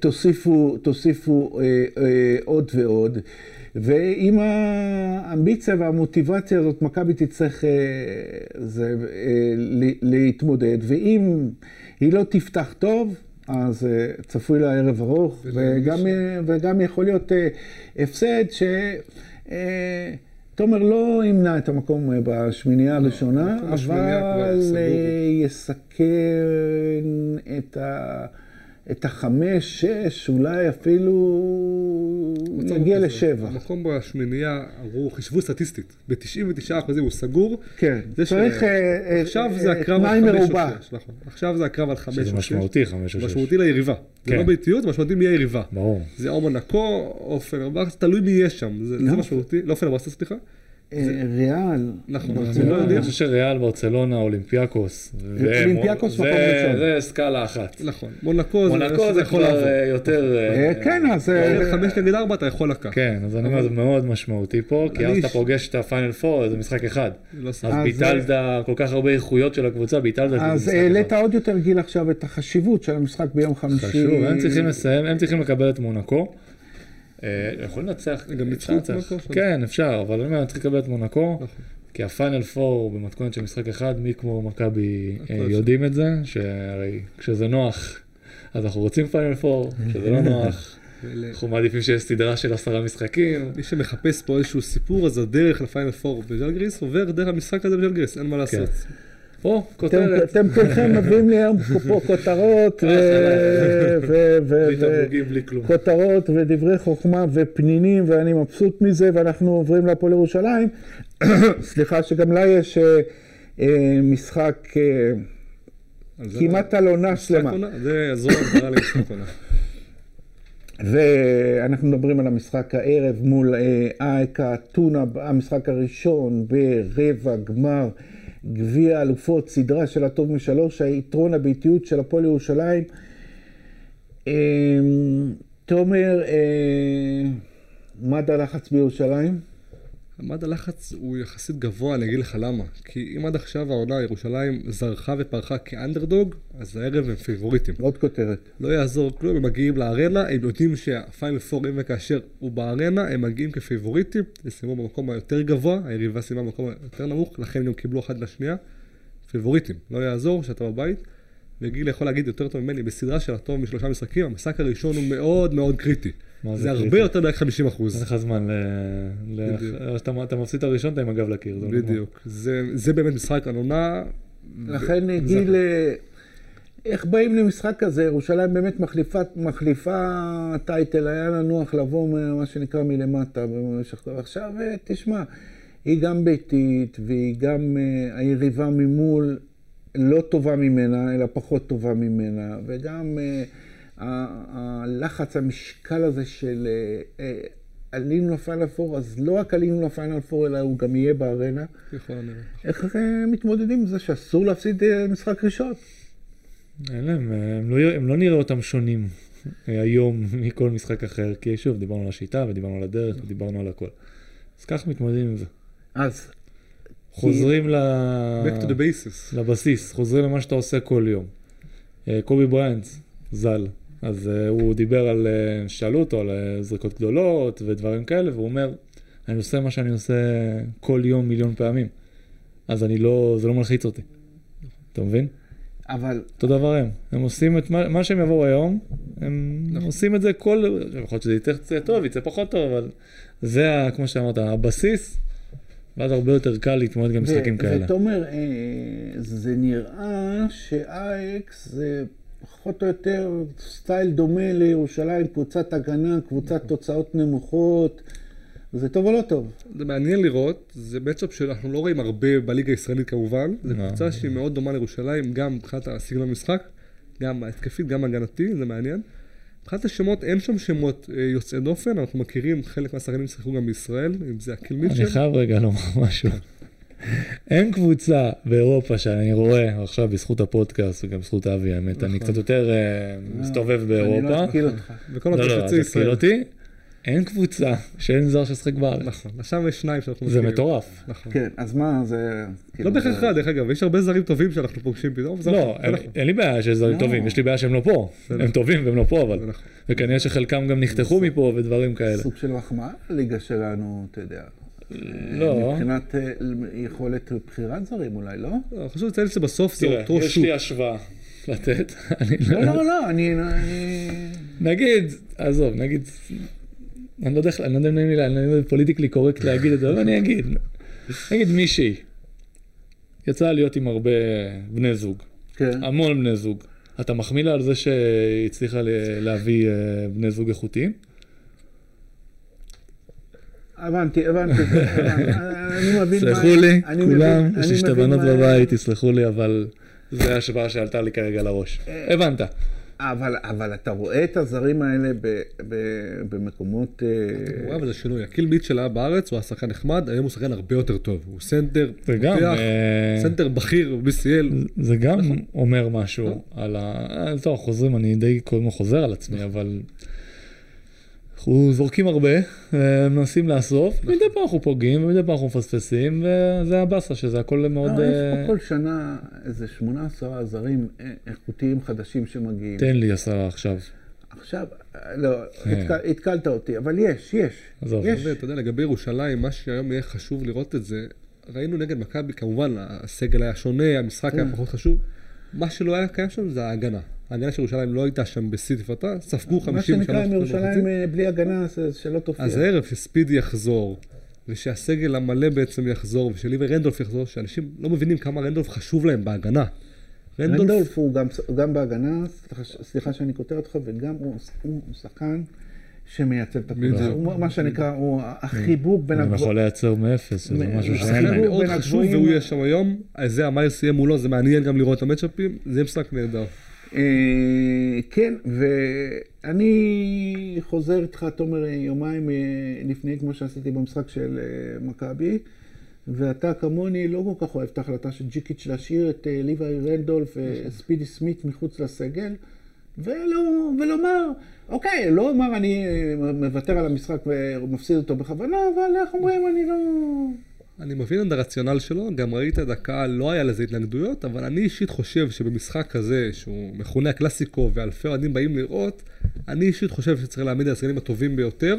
תוסיפו, תוסיפו עוד ועוד. ועם האמביציה והמוטיבציה הזאת, מכבי תצטרך אה, זה, אה, להתמודד. ואם היא לא תפתח טוב, אז אה, צפוי לה ערב ארוך, וגם, וגם יכול להיות אה, הפסד ש... אה, תומר לא ימנע את המקום בשמינייה הראשונה, בשמינייה כבר אבל יסכן את ה... את החמש, שש, אולי אפילו יגיע כזה. לשבע. המקום בשמינייה, אמרו, חישבו סטטיסטית, ב-99% הוא סגור. כן, זה ש- צריך אה, אה, עכשיו אה, זה הקרב תנאי על חמש או. שש, נכון. עכשיו זה הקרב על חמש או שזה שש. משמעותי, חמש או שש. משמעותי ליריבה. זה כן. לא באיטיות, זה משמעותי מי היריבה. ברור. זה או מונקו או פנרבחצ'ה, תלוי מי יהיה שם. זה זה לא. משמעותי. לא פנרבחצ'ה, סליחה. אה, ריאל. נכון, ברצלונה. אנחנו לא יודעים. אני חושב שריאל, ברצלונה, אולימפיאקוס. אולימפיאקוס מקום ראשון. זה סקאלה אחת. נכון. מונקו זה כבר. אה, יותר... אה, אה, כן, אז... אה, אה, חמש נגד ארבע אתה יכול לקחת. כן, אז אני אומר, זה מאוד משמעותי פה, כי אני אז אתה פוגש את הפיינל פור, זה משחק אחד. לא. אז ביטלת כל כך הרבה איכויות של הקבוצה, ביטלת אז העלית. עוד יותר, גיל, עכשיו את החשיבות של המשחק ביום חמישי. חשוב, הם צריכים לסיים, הם צריכים לקבל את מונקו. אה, יכולים לנצח, גם אפשר ניצחו את. מונקו. כן, אפשר, אבל אני אומר, צריכים לקבל את מונקו, נכון. כי הפיינל פור במתכונת של משחק אחד, מי כמו מכבי אה, יודעים את זה, שהרי כשזה נוח, אז אנחנו רוצים פיינל פור, כשזה לא נוח, אנחנו מעדיפים שיש סדרה של עשרה משחקים. מי שמחפש פה איזשהו סיפור, אז הדרך לפיינל פור בז'לגריס עובר דרך המשחק הזה בז'לגריס, אין מה לעשות. פה, כותרת, אתם כולכם מביאים לי היום פה כותרות ו- ו- ו- בלי ו- תמלוגים, בלי כלום. כותרות ודברי חוכמה ופנינים, ואני מבסוט מזה, ואנחנו עוברים להפועל ירושלים. סליחה, שגם לה יש אה, אה, משחק אה, כמעט על עונה שלמה. זה זו הגדרה למשחק עונה. ואנחנו מדברים על המשחק הערב מול אה, אייק אתונה, המשחק הראשון ברבע גמר גביע אלופות, סדרה של הטוב משלוש, היתרון הביתיות של הפועל ירושלים. אה, תומר, אה, מד הלחץ בירושלים? עמד הלחץ הוא יחסית גבוה, אני אגיד לך למה. כי אם עד עכשיו העונה ירושלים זרחה ופרחה כאנדרדוג, אז הערב הם פיבוריטים. עוד כותרת. לא יעזור כלום, הם מגיעים לארנה, הם יודעים שהפיינל פור, אם וכאשר הוא בארנה, הם מגיעים כפיבוריטים, הם סיימו במקום היותר גבוה, היריבה סיימה במקום היותר נמוך, לכן הם קיבלו אחת לשנייה. פיבוריטים, לא יעזור שאתה בבית. וגיל יכול להגיד יותר טוב ממני, בסדרה של הטוב משלושה משחקים, המשחק הראשון הוא מאוד מאוד קריטי. זה הרבה? יותר בערך 50 אחוז. אין לך זמן ל... אתה- אתה מפסיד את הראשון, אתה עם הגב לקיר. נגמר. בדיוק. זה, זה באמת משחק על עונה. לכן גיל, איך באים למשחק כזה? ירושלים באמת מחליפה, מחליפה טייטל, היה לה נוח לבוא מה שנקרא מלמטה במשך... עכשיו אה, תשמע, היא גם ביתית והיא גם אה, היריבה ממול לא טובה ממנה, אלא פחות טובה ממנה, וגם אה, הלחץ, המשקל הזה של אה, אה, עלינו לפיינל פור, אז לא רק עלינו לפיינל פור, אלא הוא גם יהיה בארנה. איך אה, מתמודדים עם זה שאסור להפסיד משחק ראשון? אין להם, הם לא, הם לא נראה אותם שונים היום מכל משחק אחר, כי שוב, דיברנו על השיטה ודיברנו על הדרך ודיברנו על הכל. אז ככה מתמודדים עם זה. אז חוזרים ל... Back to the basis. לבסיס, חוזרים למה שאתה עושה כל יום. קובי בריינס, ז"ל, אז אה, הוא דיבר על, אה, שאלו אותו על אה, זריקות גדולות ודברים כאלה, והוא אומר, אני עושה מה שאני עושה כל יום מיליון פעמים, אז אני לא, זה לא מלחיץ אותי. אתה מבין? אבל אותו דבר הם, הם עושים את מה, מה שהם יבואו היום, הם נכון. עושים את זה כל, יכול להיות שזה יצא טוב, יצא פחות טוב, אבל זה, ה- כמו שאמרת, הבסיס, ואז הרבה יותר קל להתמודד גם משחקים ו- כאלה. ותומר, אה, זה נראה שאייקס זה פחות או יותר סטייל דומה לירושלים, קבוצת הגנה, קבוצת תוצאות נמוכות. זה טוב או לא טוב? זה מעניין לראות, זה מצ'אפ שאנחנו לא רואים הרבה בליגה הישראלית כמובן, זו לא. קבוצה שהיא מאוד דומה לירושלים, גם מבחינת הסגנון המשחק, גם התקפית, גם הגנתי, זה מעניין. מבחינת השמות, אין שם שמות אה, יוצאי דופן, אנחנו מכירים חלק מהשחקנים ששיחקו גם בישראל, אם זה הקיל אני מיטשל. חייב רגע לומר משהו. אין קבוצה באירופה שאני רואה עכשיו בזכות הפודקאסט וגם בזכות אבי האמת, אני נכון. קצת יותר אה, מסתובב אני באירופה. לא אתקיל אותך. וכל לא, לא, תזכיר ישראל. אותי. אין קבוצה שאין זר ששחק בארץ. נכון, שם יש שניים שאנחנו זה מכירים. מטורף. נכון. כן, אז מה זה... לא כאילו, בהכרח זה- רע, דרך אגב, יש הרבה זרים טובים שאנחנו פוגשים פתאום. זה לא, נכון, זה אין- נכון. אין לי בעיה שיש זרים לא. טובים, יש לי בעיה שהם לא פה. הם טובים והם לא פה, אבל. זה נכון. וכנראה שחלקם גם נחתכו מפה ודברים כאלה. סוג של מחמאה לליגה שלנו, אתה יודע. לא. מבחינת אה, יכולת בחירת זרים אולי, לא? לא, חשוב לציין שבסוף זה תראה, אותו יש שוק. לי השוואה לתת. אני לא, לא, לא, אני... אני- נגיד, עזוב, נגיד, אני לא יודע איך, אני לא יודע אם נעים לי, אני לא יודע פוליטיקלי קורקט להגיד את זה, אבל אני אגיד, נגיד מישהי, יצא להיות עם הרבה בני זוג, כן. המון בני זוג. אתה מחמיא לה על זה שהיא הצליחה ל- להביא אה, בני זוג איכותיים? הבנתי, הבנתי. הבנתי. אני מבין מה... סלחו לי, כולם, יש לי שתי בנות בבית, תסלחו לי, אבל זה השוואה שעלתה לי כרגע לראש. הבנת. אבל, אבל אתה רואה את הזרים האלה ב, ב, במקומות... אה, וואי, אבל זה שינוי. אקיל מיטשל היה בארץ, הוא היה שחקן נחמד, היום הוא שחקן הרבה יותר טוב. הוא סנטר, פותח, אה, סנטר בכיר ב-BCL. זה גם אומר משהו על ה... אה, טוב, חוזרים, אני די כל הזמן חוזר על עצמי, אבל... אנחנו זורקים הרבה, אה, מנסים לאסוף, מדי פעם אנחנו פוגעים, ומדי פעם אנחנו מפספסים, וזה הבאסה, שזה הכל מאוד... לא, יש אה, פה כל שנה איזה שמונה עשרה זרים אה, איכותיים חדשים שמגיעים. תן לי עשרה עכשיו. עכשיו, אה, לא, התק- התקלת אותי, אבל יש, יש. עזוב, יש. ואתה יודע, לגבי ירושלים, מה שהיום יהיה חשוב לראות את זה, ראינו נגד מכבי, כמובן, הסגל היה שונה, המשחק היה כן. פחות חשוב. מה שלא היה קיים שם זה ההגנה. ההגנה של ירושלים לא הייתה שם בשיא תפארתה, ספגו 53 מה שנקרא, ירושלים. אה, בלי הגנה, זה שלא תופיע. אז הערב שספידי יחזור, ושהסגל המלא בעצם יחזור, ושליבי רנדולף יחזור, שאנשים לא מבינים כמה רנדולף חשוב להם בהגנה. רנדולף הוא גם, גם בהגנה, סליחה, שאני קוטע אותך, וגם הוא, הוא שחקן שמייצב את הקבוצה. הוא מה שנקרא, הוא החיבור בין הוא יכול הגבוהים. לייצר מאפס, שזה מ- משהו שאין להם. מאוד בין חשוב, הגבוהים. והוא יהיה שם היום, אז זה המיילס יהיה מולו, זה מעניין גם לראות את המצ'אפים, זה יהיה משחק נהדר. אה, כן, ואני חוזר איתך, תומר, יומיים אה, לפני, כמו שעשיתי במשחק של אה, מכבי, ואתה כמוני לא כל כך אוהב את ההחלטה של ג'יקיץ' להשאיר את ליוואי רנדולף וספידי סמית מחוץ לסגל, ולא, ולומר, אוקיי, לא אומר אני מוותר על המשחק ומפסיד אותו בכוונה, אבל איך אומרים, אני לא... אני מבין את הרציונל שלו, גם ראית את הקהל, לא היה לזה התנגדויות, אבל אני אישית חושב שבמשחק כזה, שהוא מכונה הקלאסיקו ואלפי אוהדים באים לראות, אני אישית חושב שצריך להעמיד את השחקנים הטובים ביותר.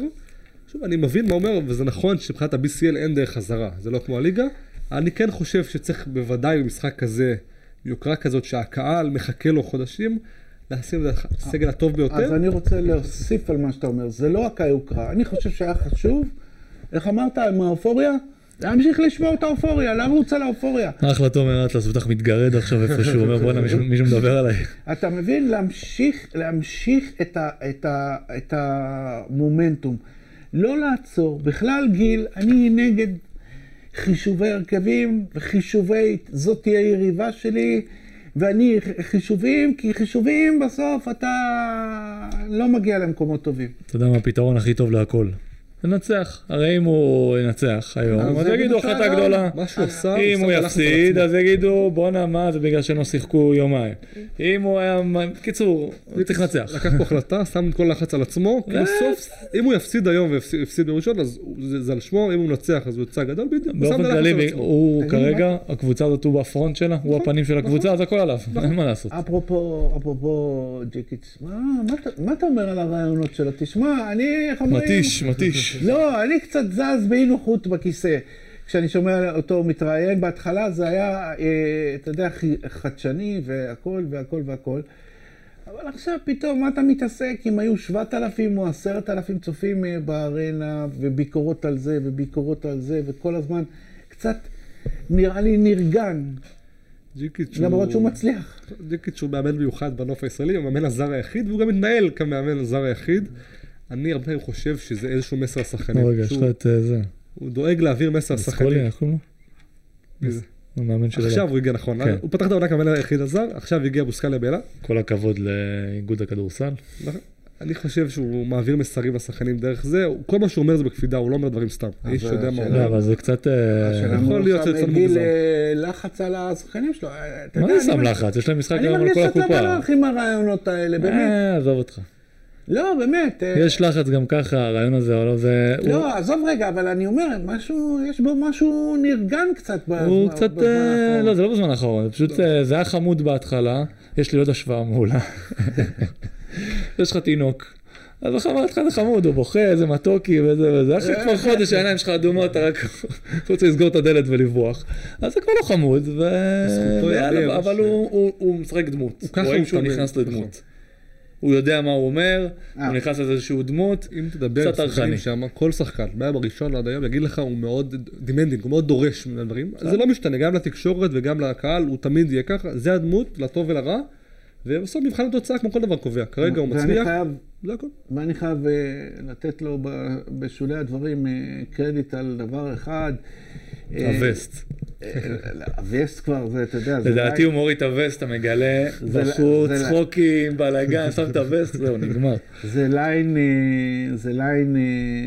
שוב, אני מבין מה אומר, וזה נכון שמבחינת ה-BCL אין דרך חזרה, זה לא כמו הליגה. אני כן חושב שצריך בוודאי במשחק כזה, יוקרה כזאת שהקהל מחכה לו חודשים, לשים את הסגל הטוב ביותר. אז אני רוצה להוסיף על מה שאתה אומר, זה לא רק היוקרה, אני חושב שהיה חשוב, איך אמרת, עם האופוריה? להמשיך לשמור את האופוריה, לרוץ על האופוריה. אחלה תומר אטלס, בטח מתגרד עכשיו איפשהו, אומר בואנה מישהו- מדבר עליי. אתה מבין? להמשיך, להמשיך את, ה, את, ה, את המומנטום. לא לעצור. בכלל, גיל, אני נגד חישובי הרכבים וחישובי, זאת תהיה יריבה שלי, ואני חישובים, כי חישובים בסוף אתה לא מגיע למקומות טובים. אתה יודע מה הפתרון הכי טוב להכל? לנצח. הרי אם הוא ינצח היום, אז יגידו החלטה גדולה. מה שהוא עשה, אם שם הוא לחץ על יפסיד. אז יגידו בואנה מה זה בגלל שהם לא שיחקו יומיים. אם הוא היה... בקיצור, הוא צריך לנצח. לקח פה החלטה, שם את כל הלחץ על עצמו, אה. סוף, אם הוא יפסיד היום והפסיד בראשון, אז זה זה על שמו, אם הוא מנצח אז הוא יצא גדול בדיוק, באופן כללי. הוא כרגע, הקבוצה הזאת הוא בפרונט שלה, הוא נכון, הפנים של הקבוצה, אז הכל עליו, אין מה לעשות. אפרופו, אפרופו ג'יקיץ', מה אתה אומר על הרעיונות שלו? תשמע, אני, איך אומרים? מתיש, מתיש. לא, אני קצת זז באי נוחות בכיסא. כשאני שומע אותו מתראיין בהתחלה, זה היה, אה, אתה יודע, חדשני והכל והכל והכל. אבל עכשיו פתאום, מה אתה מתעסק אם היו 7,000 או 10,000 צופים אה, בארנה, וביקורות על זה, וביקורות על זה, וכל הזמן קצת נראה לי נרגן, ג'יקיץ' למרות שהוא מצליח. ג'יקיץ' הוא מאמן מיוחד בנוף הישראלי, הוא המאמן הזר היחיד, והוא גם מתנהל כמאמן הזר היחיד. אני הרבה פעמים חושב שזה איזשהו מסר לשחקנים. רגע, יש לך את אה, זה. הוא דואג להעביר מסר לשחקנים. איך קוראים לו? מי זה? המאמן של עכשיו. הוא הגיע נכון, כן. הוא פתח את העונה כמאמן היחיד הזר, עכשיו הגיע בוסקליה באילת. כל הכבוד לאיגוד הכדורסל. נכון. אני חושב שהוא מעביר מסרים לשחקנים דרך זה, כל מה שהוא אומר זה בקפידה, הוא לא אומר דברים סתם. האיש יודע מה הוא השאלה- לא, אומר. אבל זה קצת... אה, יכול להיות שזה קצת מוגזם. אה, לחץ על השחקנים שלו. אה, מה זה שם אני לחץ? יש להם משחק אני היום על מרגיש כל שאתה הקופה. בלח עם הרעיונות האלה, באמת. אה, עזוב אותך. לא, באמת. אה, יש לחץ גם ככה, הרעיון הזה, אבל זה... הוא- לא, עזוב רגע, אבל אני אומר, משהו, יש בו משהו נרגן קצת בזמן הוא קצת... בזמן אה, האחרון. לא, זה לא בזמן האחרון, זה פשוט... אה, זה היה חמוד בהתחלה, יש לי עוד השוואה מעולה. יש לך תינוק. אז בכלל אמרתי לך זה חמוד, הוא בוכה, איזה מתוקי וזה וזה, אחרי כבר חודש העיניים שלך אדומות, אתה רק רוצה לסגור את הדלת ולברוח. אז זה כבר לא חמוד, ו... אבל הוא- הוא הוא משחק דמות. ככה רואים הוא שהוא נכנס נכון. לדמות. הוא יודע מה הוא אומר, אה. הוא נכנס לאיזשהו דמות, אם תדבר קצת עם שחקנים. שם, כל שחקן, מהיום הראשון עד היום, יגיד לך הוא מאוד demanding, הוא מאוד דורש מן הדברים. זה לא משתנה, גם לתקשורת וגם לקהל, הוא תמיד יהיה ככה, זה הדמות, לטוב ולרע, ובסוף מבחן התוצאה כמו כל דבר קובע. כרגע הוא מצליח, חייב, זה הכל. ואני חייב אה, לתת לו בשולי הדברים אה, קרדיט על דבר אחד. אה, הווסט. הווסט כבר, זה, אתה יודע, זה לדעתי הוא מוריד את הווסט, אתה מגלה בחור, זה- צחוקים, בלאגן, שם את הווסט, זהו, נגמר. זה ליין, אה, זה ליין אה,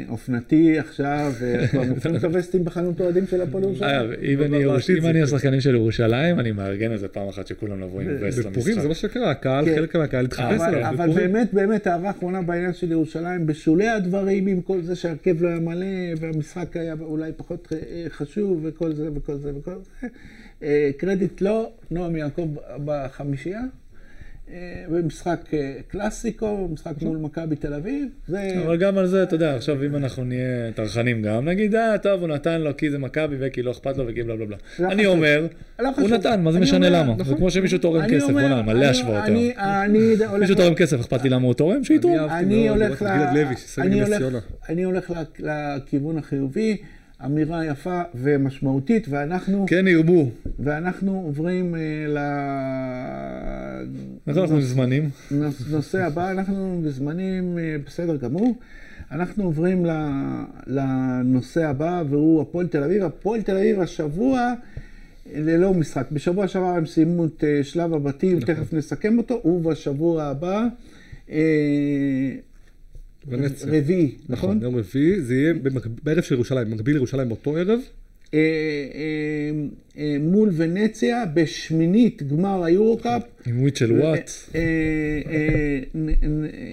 אופנתי עכשיו, אה, כבר מוכרים את הווסטים בחנות אוהדים של הפועל ירושלים. אגב, אם אני ירוש- בעתיד אם זה אני. השחקנים של ירושלים, אני מארגן איזה פעם אחת שכולם לבוא עם וסט בפורים זה למשחק. מה שקרה, הקהל, כן. חלק מהקהל התחפש עליו אבל. באמת, באמת, הערה אחרונה בעניין של ירושלים, בשולי הדברים, עם כל זה שהרכב לא היה מלא, והמשחק היה אולי פחות חשוב, וכל זה וכל זה וכל זה, אה, קרדיט לא, נועם יעקב בחמישייה, אה, במשחק אה, קלאסיקו, משחק מול מכבי תל אביב. זה... אבל גם על זה, אתה יודע, עכשיו אם אנחנו נהיה טרחנים גם, נגיד, אה, טוב, הוא נתן לו כי זה מכבי וכי לא אכפת לו וכי בלה בלה בלה. לא אני. אומר, לא הוא. נתן, מה זה משנה למה? זה נכון. כמו שמישהו תורם כסף, בוא'נה, מלא השוואות היום. מישהו תורם כסף, אכפת לי למה הוא תורם? שיתרום. אני אהבתי אני הולך, לכיוון החיובי, אמירה יפה ומשמעותית, ואנחנו, כן ירבו. ואנחנו עוברים אה, איך אנחנו זמנים? לנושא הבא, אנחנו בזמנים אה, בסדר גמור. אנחנו עוברים ל- לנושא הבא, והוא הפועל תל אביב. הפועל תל אביב השבוע, ללא משחק. בשבוע שעבר הם סיימו את אה, שלב הבתים, נכון. תכף נסכם אותו, ובשבוע הבא, אה, ונציה. רביעי, נכון? נכון, יום רביעי, זה יהיה בערב של ירושלים, מקביל לירושלים באותו ערב. אה, אה, אה, מול ונציה, בשמינית גמר היורו-קאפ. עם וויטשל וואט.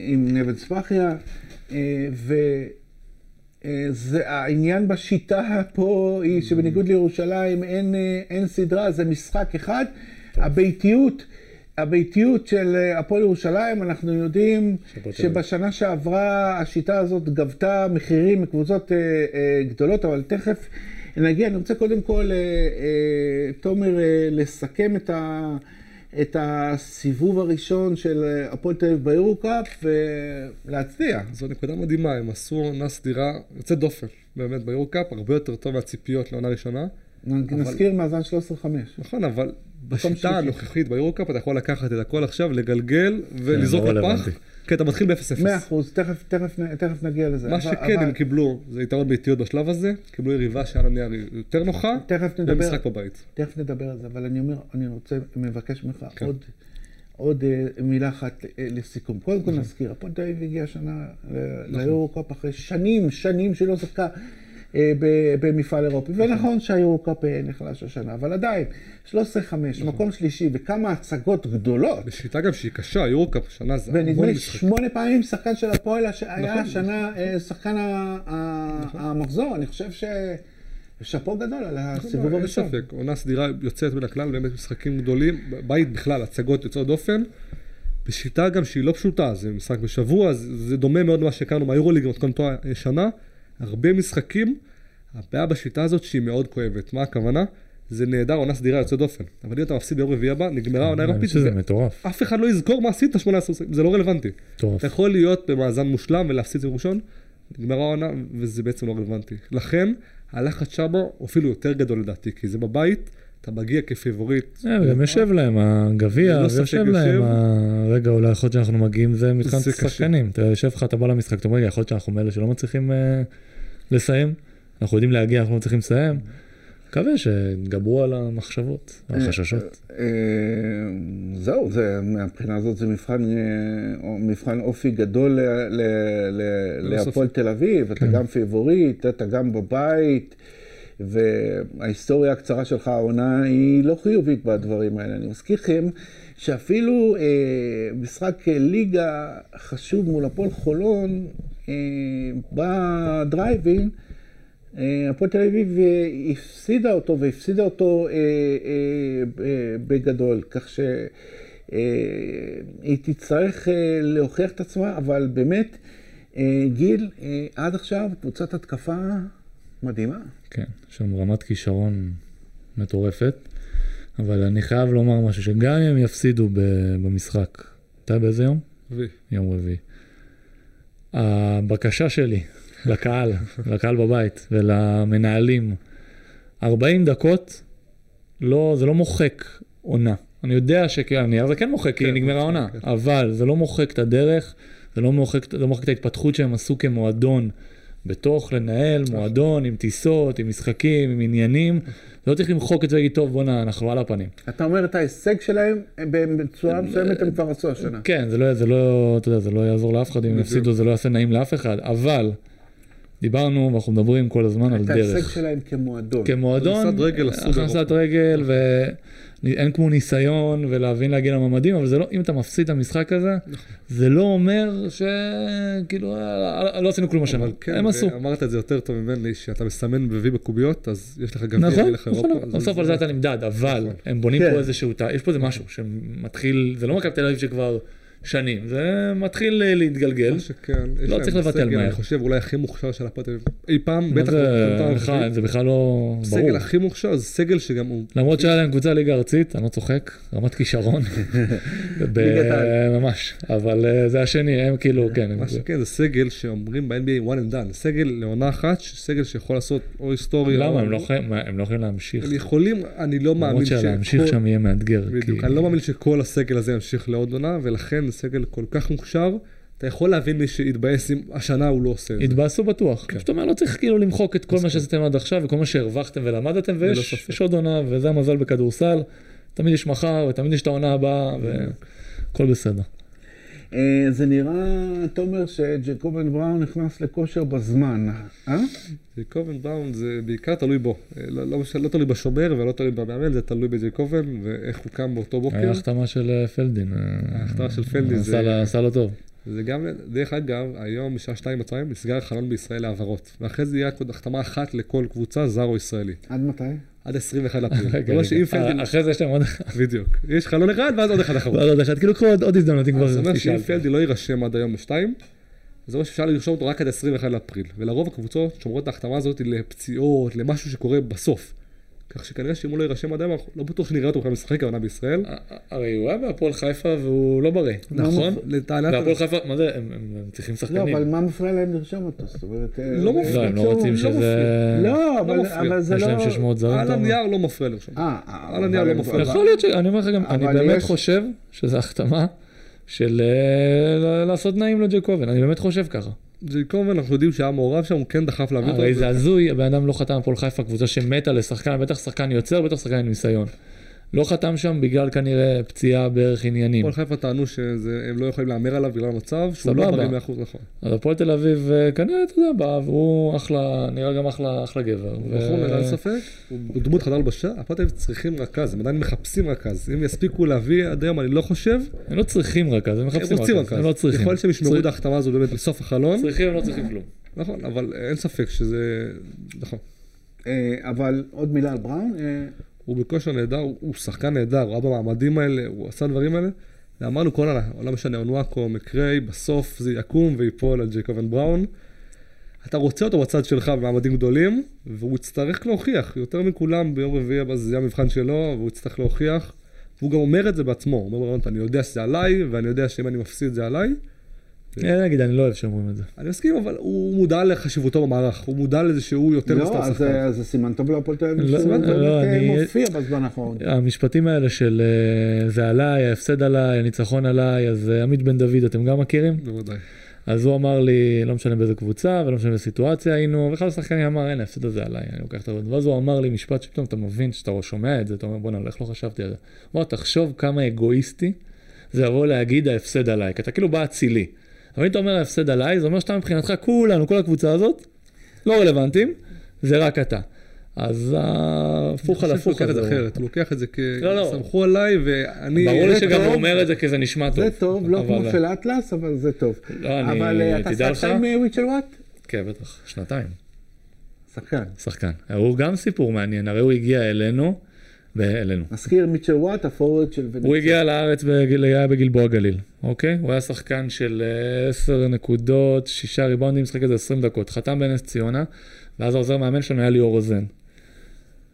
עם נבן ספחיה, אה, וזה העניין בשיטה פה היא שבניגוד לירושלים אין סדרה, זה משחק אחד. הביתיות, הביתיות של אה, הפועל ירושלים, אנחנו יודעים. שבשנה שעברה השיטה הזאת גבתה מחירים מקבוצות אה, אה, גדולות, אבל תכף נגיע. אני רוצה קודם כל, אה, אה, תומר, אה, לסכם את ה... את הסיבוב הראשון של אה, הפועל תל אביב ביורו-קאפ ולהצדיע. זו נקודה מדהימה, הם עשו עונה סדירה יוצאת דופן, באמת, ביורו-קאפ, הרבה יותר טוב מהציפיות לעונה ראשונה. נזכיר מאזן 13-5. נכון, אבל. בשיטה הנוכחית ביורו-קאפ אתה יכול לקחת את הכל עכשיו, לגלגל ולזרוק לא לפח. כי אתה מתחיל ב-0-0. מאה אחוז, תכף, תכף, נ- תכף נגיע לזה. מה שכן, הם קיבלו, זה יתרון ביתיות בשלב הזה, קיבלו יריבה שהיה נייר יותר נוחה, ומשחק בבית. תכף נדבר על זה, אבל אני אומר, אני רוצה, מבקש ממך כן. עוד, עוד אה, מילה אחת אה, לסיכום. קודם כל נזכיר, הפועל תל אביב הגיעה השנה אה, ליורו-קאפ אחרי שנים, שנים שלא ב- במפעל אירופי. ונכון שהיורו-קאפ אה, נחלש השנה, אבל עדיין, 13-5, מקום שלישי, וכמה הצגות גדולות. בשיטה גם שהיא קשה, יורו-קאפ שנה זה ונדמה לי. שמונה פעמים שחקן של הפועל היה נכון. השנה אה, שחקן המחזור. אני חושב ש... שאפו גדול על הסיבוב אין הראשון. ספק, עונה סדירה יוצאת מן הכלל, באמת משחקים גדולים, בית בכלל, הצגות יוצאות דופן. בשיטה גם שהיא לא פשוטה, זה משחק בשבוע, זה, זה דומה מאוד למה שהכרנו מהיורוליג במתכונתו הישנה, הרבה משחקים, הבעיה בשיטה הזאת שהיא מאוד כואבת. מה הכוונה? זה נהדר, עונה סדירה יוצאת דופן. אבל אם אתה מפסיד ביום רביעי הבא, נגמרה העונה האירופית, שזה זה- מטורף. אף אחד לא יזכור מה עשית 18 שחקים, זה לא רלוונטי. מטורף. אתה יכול להיות במאזן מושלם ולהפסיד סיבוב ראשון, נגמרה העונה וזה בעצם לא רלוונטי. לכן, הלחץ הוא אפילו יותר גדול לדעתי, כי זה בבית, אתה מגיע כפיבוריט. אה, וגם יושב להם הגביע, ויושב יושב. להם הרגע אולי יכול להיות שאנחנו מגיעים, זה קשה. שחקנים. אתה יושב לך, אתה בא למשחק, אתה אומר, רגע, יכול להיות שאנחנו מאלה שלא מצליחים אה, לסיים, אנחנו יודעים להגיע, אנחנו לא מצליחים לסיים. מקווה שיתגברו על המחשבות, על החששות. אה, זהו, זה, מהבחינה הזאת זה מבחן, או- מבחן אופי גדול ל- ל- ל- ללא להפועל תל אביב, אתה כן. גם פיבוריט, אתה גם בבית, וההיסטוריה הקצרה שלך, העונה, היא לא חיובית בדברים האלה. אני מזכיר לכם שאפילו אה, משחק אה, ליגה חשוב מול הפועל חולון, אה, בדרייבין, אה, הפועל תל אביב אה, הפסידה אותו, והפסידה אותו אה, אה, ב- בגדול, כך שהיא תצטרך אה, להוכיח את עצמה, אבל באמת, אה, גיל, אה, עד עכשיו קבוצת התקפה מדהימה. כן, יש שם רמת כישרון מטורפת, אבל אני חייב לומר משהו, שגם אם הם יפסידו ב- במשחק, אתה יודע באיזה יום? וי. יום רביעי. הבקשה שלי לקהל, לקהל בבית ולמנהלים, 40 דקות, לא, זה לא מוחק עונה. אני יודע שהנייר זה כן מוחק, כי כן, נגמרה העונה, כן. אבל זה לא מוחק את הדרך, זה לא מוחק, זה לא מוחק את ההתפתחות שהם עשו כמועדון. בתוך לנהל. מועדון עם טיסות, עם משחקים, עם עניינים, לא צריך למחוק את זה ולהגיד, טוב, בואנה, אנחנו על הפנים. אתה אומר את ההישג שלהם, הם בצורה מסוימת הם כבר עשו השנה. כן, זה לא, זה לא, אתה יודע, זה לא יעזור לאף אחד, אם. יפסידו זה לא יעשה נעים לאף אחד, אבל דיברנו ואנחנו מדברים כל הזמן על את ההישג דרך. שלהם כמועדון. כמועדון, הכנסת רגל הכנסת. רגל, ואין כמו ניסיון ולהבין להגיע לממדים, אבל זה לא, אם אתה מפסיד את המשחק הזה, זה לא אומר שכאילו, אה, לא עשינו כלום השנה. כן, הם עשו. אמרת את זה יותר טוב ממני, שאתה מסמן וי בקוביות, אז יש לך גביע, נכון, נכון. בסוף על זה אתה נמדד, אבל נכון. הם בונים כן. פה איזשהו, תא- יש פה איזה משהו שמתחיל, זה לא מכבי תל אביב שכבר שנים, זה מתחיל אה, להתגלגל. שכן, לא צריך לבטל מהר. אני חושב אולי הכי מוכשר של הפועל תל אביב אי פעם, בטח זה, הנוכחית. זה בכלל לא ברור. סגל הכי מוכשר, זה סגל שגם הוא... למרות שהיה להם קבוצה ליגה ארצית, אני לא צוחק, רמת כישרון. ממש, אבל אה, זה השני, הם כאילו, כן, מה שכן, זה סגל שאומרים ב-NBA one and done, סגל לעונה אחת, סגל שיכול לעשות או היסטוריה. למה, הם לא יכולים- הם לא יכולים להמשיך, הם יכולים, אני לא מאמין למרות שלהמשיך שם יהיה מאתגר, בדיוק, אני לא מאמין שכל הסגל הזה ימשיך לעוד עונה, ולכן סגל כל כך מוכשר, אתה יכול להבין מי שיתבאס אם השנה הוא לא עושה את זה. התבאסו בטוח. כן. זאת אומרת, לא צריך כאילו למחוק את כל מה שעשיתם עד עכשיו וכל מה שהרווחתם ולמדתם, ויש עוד עונה, וזה המזל בכדורסל. תמיד יש מחר, ותמיד יש את העונה הבאה, והכל בסדר. אה, זה נראה, תומר, שג'קובן בראון נכנס לכושר בזמן, אה? ג'ייקובן בראון זה בעיקר תלוי בו. אה, לא, לא, לא תלוי בשומר ולא תלוי במאמן, זה תלוי בג'ייקובן ואיך הוא קם באותו בוקר. היה החתמה של אה, פלדין. ההחתמה של פלדין עשה זה- עשה לו טוב. זה גם, דרך אגב, היום בשעה שתיים בצהריים נסגר החלון בישראל להעברות. ואחרי זה יהיה עוד החתמה אחת לכל קבוצה, זר או ישראלי. עד מתי? עד 21 לאפריל. רגע, זה אומר שאם רגע. פלדין... אה, אחרי זה יש להם עוד אחד. בדיוק. יש חלון אחד ואז עוד אחד אחרון. עוד אחד. כאילו קחו עוד- הזדמנות, אם אז זה כבר אומר שאם תשאל. פלדי לא יירשם עד היום בשתיים, זה אומר שאפשר לרשום אותו רק עד 21 לאפריל. ולרוב הקבוצות שומרות את ההחתמה הזאת לפציעות, למשהו שקורה בסוף. כך שכנראה שאם הוא לא יירשם עד היום, אנחנו לא בטוח שנראה אותו בכלל משחק העונה בישראל. הרי הוא היה בהפועל חיפה והוא לא בריא, מה נכון? לטענת... והפועל חיפה, מה זה, הם צריכים לא, שחקנים. אבל מה מפריע להם לרשום אותו? זאת אומרת... אה, לא מפריע. לא, הם לא רוצים שזה... לא, אבל זה יש לא... להם 600 זרים. על? הנייר לא מפריע לרשום. אה, על הנייר לא מפריע. יכול להיות ש... אני אומר לך גם, אני באמת יש- חושב שזו החתמה של אה, לעשות נעים לג'קובן, אני באמת חושב ככה. ג'ייקובן, אנחנו יודעים שהיה מעורב שם, הוא כן דחף להביא אותו. הרי זה הזוי, הבן אדם לא חתם הפועל חיפה, קבוצה שמתה לשחקן, בטח שחקן יוצר, בטח שחקן עם ניסיון. לא חתם שם בגלל כנראה פציעה בערך עניינים. הפועל חיפה טענו שהם לא יכולים להמר עליו בגלל המצב, שהוא לא. בריא 100% נכון. אז הפועל תל אביב אה, כנראה, אתה יודע, בא, והוא אחלה, נראה גם אחלה, אחלה גבר. בחור נראה ספק, הוא דמות חדר הלבשה, הפועל תל אביב צריכים רכז, הם עדיין מחפשים רכז. אם יספיקו להביא עד היום, אני לא חושב, הם לא צריכים רכז, הם הם מחפשים רוצים רכז, רכז. הם לא צריכים. יכול להיות שהם ישמרו את ההחתמה הזו באמת לסוף החלון, צריכים, הם לא צריכים כלום. נכון, אבל אין ספק שזה, נכון. אה, אבל עוד מילה על בראון. הוא בכושר נהדר, הוא הוא שחקן נהדר, הוא היה במעמדים האלה, הוא עשה דברים האלה. ואמרנו כל העונה, לא משנה, אונואקו, מקריי, בסוף זה יקום וייפול על ג'ייקובן בראון. אתה רוצה אותו בצד שלך במעמדים גדולים, והוא יצטרך להוכיח, יותר מכולם ביום רביעי הבא זה יהיה המבחן שלו, והוא יצטרך להוכיח. והוא גם אומר את זה בעצמו, הוא אומר אני יודע שזה עליי, ואני יודע שאם אני מפסיד זה עליי. אה, נגיד, אני לא אוהב שאומרים את זה. אני מסכים, אבל הוא מודע לחשיבותו במערך, הוא מודע לזה שהוא יותר לא, מסתם אז שחקן. זה- אז זה סימן טוב להפועל תל אביב. לא, שזה באמת לא, אה, אני- מופיע בזמן האחרון. המשפטים האלה של אה, זה עליי, ההפסד עליי, הניצחון עליי, אז אה, עמית בן דוד, אתם גם מכירים? בוודאי. אז הוא אמר לי, לא משנה באיזה קבוצה ולא משנה באיזה סיטואציה היינו, ואחד השחקנים אמר, אין, ההפסד הזה עליי, אני לוקח את העבודה. ואז הוא אמר לי משפט שפתאום אתה מבין, שאתה שומע את זה, אתה אומר, בואנה, איך לא חשבתי על זה. הוא אמר, תחשוב כמה אגואיסטי זה לבוא להגיד ההפסד עליי, כי אתה כאילו בא אצילי. אבל אם אתה אומר ההפסד עליי, זה אומר שאתה מבחינתך, כולנו, כל הקבוצה הזאת, לא רלוונטיים, זה רק אתה. אז ההפוך על אני חושב שהוא הפוך לוקח את זה הזה. אחרת, הוא לוקח את זה כ... לא, לא. סמכו עליי ואני... ברור לי שגם. הוא אומר את זה כי זה נשמע טוב. זה טוב, לא כמו של אטלס, אבל זה טוב. לא, אני- אבל אה, אתה שחקן לך- מוויצ'ל וואט? כן, בטח, שנתיים. שחקן. שחקן. הוא גם סיפור מעניין, הרי הוא הגיע אלינו, אלינו. נזכיר מיטשל וואט, הפורוורד של ונציה. הוא הגיע לארץ, בגיל, היה בגלבוע גליל, אוקיי? הוא היה שחקן של אה, 10 נקודות, 6 ריבאונדים, משחק איזה 20 דקות. חתם בנס ציונה, ואז העוזר מאמן שלנו היה ליאור רוזן.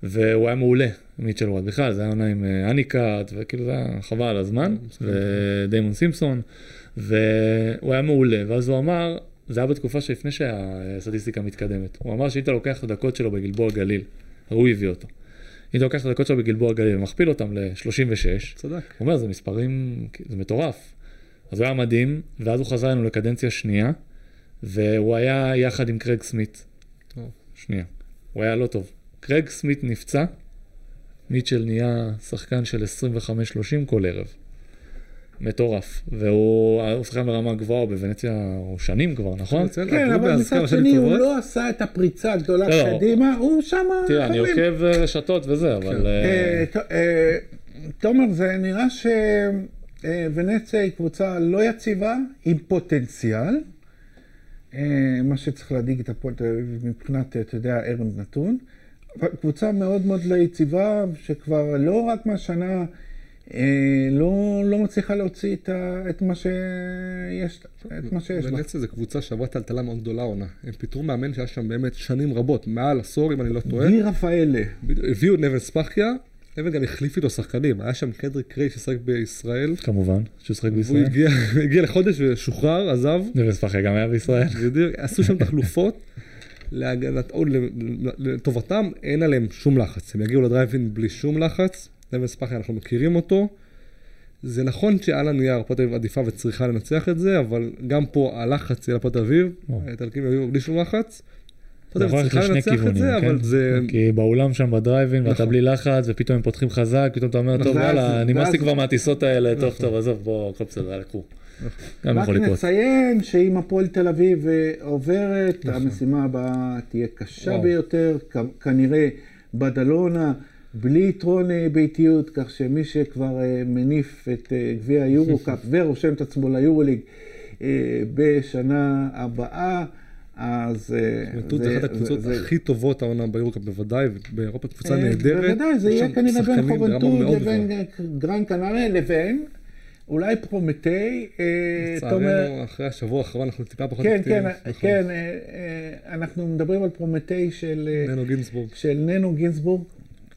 והוא היה מעולה, מיטשל וואט. בכלל, זה היה עונה עם אה, אניקאט, וכאילו זה היה חבל על הזמן, ודיימון סימפסון, והוא היה מעולה. ואז הוא אמר, זה היה בתקופה שלפני שהסטטיסטיקה מתקדמת. הוא אמר שאם אתה לוקח את הדקות שלו בגלבוע גליל, הוא הביא אותו. אם אתה לוקח את הדקות שלו בגלבוע גליל ומכפיל אותם ל-36, צדק. הוא אומר, זה מספרים, זה מטורף. אז הוא היה מדהים, ואז הוא חזר אלינו לקדנציה שנייה, והוא היה יחד עם קרג סמית. טוב. שנייה. הוא היה לא טוב. קרג סמית נפצע, מיטשל נהיה שחקן של 25-30 כל ערב. מטורף. והוא הוא שחקן ברמה גבוהה, בוונציה, הוא שנים כבר, נכון? כן, אבל מצד שני הוא. לא עשה את הפריצה הגדולה לא, לא. קדימה, הוא שם... תראה, אני. עוקב אה, רשתות וזה, אבל... אה, אה, תומר, זה נראה שוונציה היא קבוצה לא יציבה, עם פוטנציאל. מה שצריך להדאיג את הפועל תל אביב מבחינת, אתה יודע, ערב נתון. קבוצה מאוד מאוד לא יציבה, שכבר לא רק מהשנה, לא, לא מצליחה להוציא את, ה, את, מה שיש, את מה שיש בה. ונציה זו קבוצה שעברה טלטלה מאוד גדולה עונה. הם פיטרו מאמן שהיה שם באמת שנים רבות, מעל עשור אם אני לא טועה. גיל רפאלה. הביאו את נבן ספחיה, נבן גם החליף איתו שחקנים. היה שם קדריק ריי ששחק בישראל. כמובן, שהוא שחק והוא בישראל. הגיע, הגיע לחודש ושוחרר, עזב. נבן ספחיה גם היה בישראל. בדיוק, עשו שם תחלופות. להגנת, לטובתם, אין עליהם שום לחץ. הם יגיעו לדרייבין בלי שום לחץ. נבן ספחיה, אנחנו מכירים אותו. זה נכון שעל הנייר הפועל תל אביב עדיפה וצריכה לנצח את זה, אבל גם פה הלחץ יהיה לפועל תל אביב. האיטלקים יגיעו בלי שום לחץ. הפועל אביב ללכת צריכה לשני לנצח את זה, כיוונים, אבל כן? זה... כי באולם שם בדרייבין ואתה נכון. בלי לחץ ופתאום הם פותחים חזק, פתאום אתה אומר, טוב ואז- יאללה, נמאס לי ואז- כבר מהטיסות האלה, טוב טוב עזוב בוא, הכל בסדר, יאללה קחו. גם רק יכול לקרות. נציין שאם הפועל תל אביב אה, עוברת, נכון. המשימה הבאה תהיה קשה. ביותר, כנראה בדלונה, בלי יתרון אה, ביתיות, כך שמי שכבר אה, מניף את אה, גביע היורו-קאפ ורושם את עצמו ליורוליג בשנה הבאה, אז... זאת זה- אחת הקבוצות הכי טובות העונה ביורוקאפ בוודאי, ובאירופה קבוצה נהדרת. בוודאי, זה יהיה כנראה בין חובנטוד לבין גרן קנריה לבין אולי פרומטי. לצערנו, אחרי השבוע האחרון אנחנו טיפה פחות כן, אופטימיים. כן, נכון. כן, אנחנו מדברים על פרומתיי של, אה, ננו גינזבורג.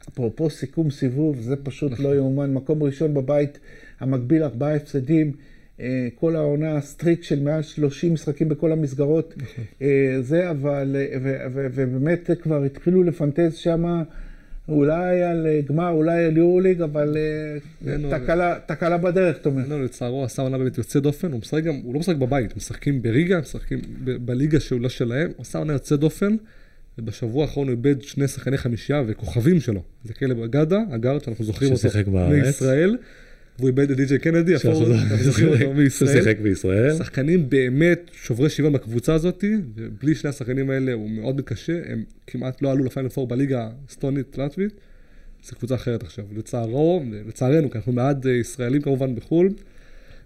אפרופו סיכום סיבוב, זה פשוט נכון. לא יאומן. מקום ראשון בבית, המקביל ארבעה הפסדים. אה, כל העונה streak של מעל 30 משחקים בכל המסגרות. נכון. אה, זה, אבל, אה, ובאמת כבר התחילו לפנטז שם. אולי על גמר, אולי על יורוליג, אבל אה, ננו- תקלה, בדרך, אתה אומר. ננו לצערו עשה עונה באמת יוצא דופן, הוא משחק גם, הוא לא משחק בבית, משחקים בריגה, משחקים בליגה שהוא לא שלהם, הוא עשה עונה יוצא דופן, ובשבוע האחרון הוא איבד שני שחקני חמישייה וכוכבים שלו. זה כלב אגדה, הגארד שאנחנו זוכרים אותו ששיחק בארץ. מישראל, והוא איבד את די.ג'יי קנדי, אנחנו זוכרים אותו מישראל. שיחק בישראל. שחקנים באמת שוברי שוויון בקבוצה הזאת, ובלי שני השחקנים האלה הוא מאוד מתקשה, הם כמעט לא עלו לפיינל פור בליגה האסטונית-לטבית, זו קבוצה אחרת עכשיו. לצערו, לצערנו, כי אנחנו מעט אה, ישראלים כמובן בחו"ל,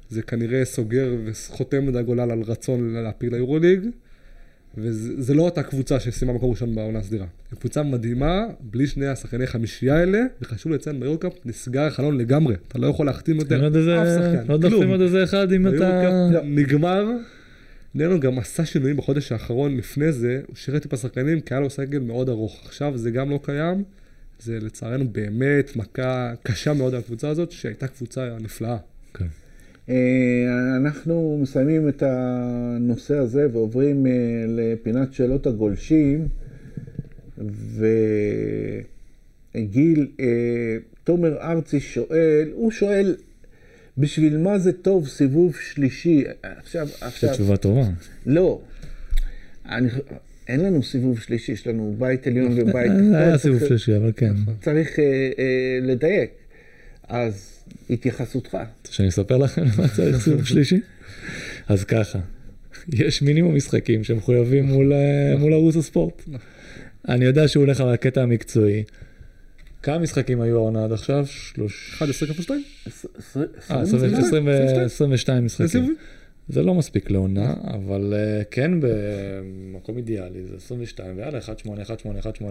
זה כנראה סוגר וחותם את הגולל על רצון להפיל ליורוליג, וזה לא אותה קבוצה שסיימה מקום ראשון בעונה הסדירה. קבוצה מדהימה, בלי שני השחקני חמישייה האלה, וחשוב לציין ביורקאפ, נסגר החלון לגמרי, אתה לא יכול להחתים יותר אף שחקן, לא. דוחפים עוד איזה אחד אם אתה... היורוקאפ נגמר. ננו גם עשה שינויים בחודש האחרון לפני זה, הוא שירת טיפה שחקנים, כי היה לו סגל מאוד ארוך. עכשיו זה גם לא קיים, זה לצערנו באמת מכה קשה מאוד על הקבוצה הזאת, שהייתה קבוצה נפלאה. כן. אה, אנחנו מסיימים את הנושא הזה ועוברים אה, לפינת שאלות הגולשים. וגיל, אה, תומר ארצי שואל, הוא שואל, בשביל מה זה טוב סיבוב שלישי? עכשיו, זו עכשיו, תשובה טובה. לא. אני, אין לנו סיבוב שלישי, יש לנו בית עליון ובית זה היה. סיבוב שלישי, אבל כן. צריך אה, אה, לדייק. אז התייחסותך. רוצה שאני אספר לכם מה צריך סיבוב שלישי? אז ככה, יש מינימום משחקים שמחויבים מול, אה, מול ערוץ הספורט. אני יודע שהוא הולך על הקטע המקצועי. כמה משחקים היו העונה עד עכשיו? שלוש... 11 כפול 2? עש- עשרים- אה, 22 משחקים. זה לא מספיק לעונה, אבל אה, כן במקום אידיאלי, זה 22, ויאללה, 1-8, 1-8, 1-8,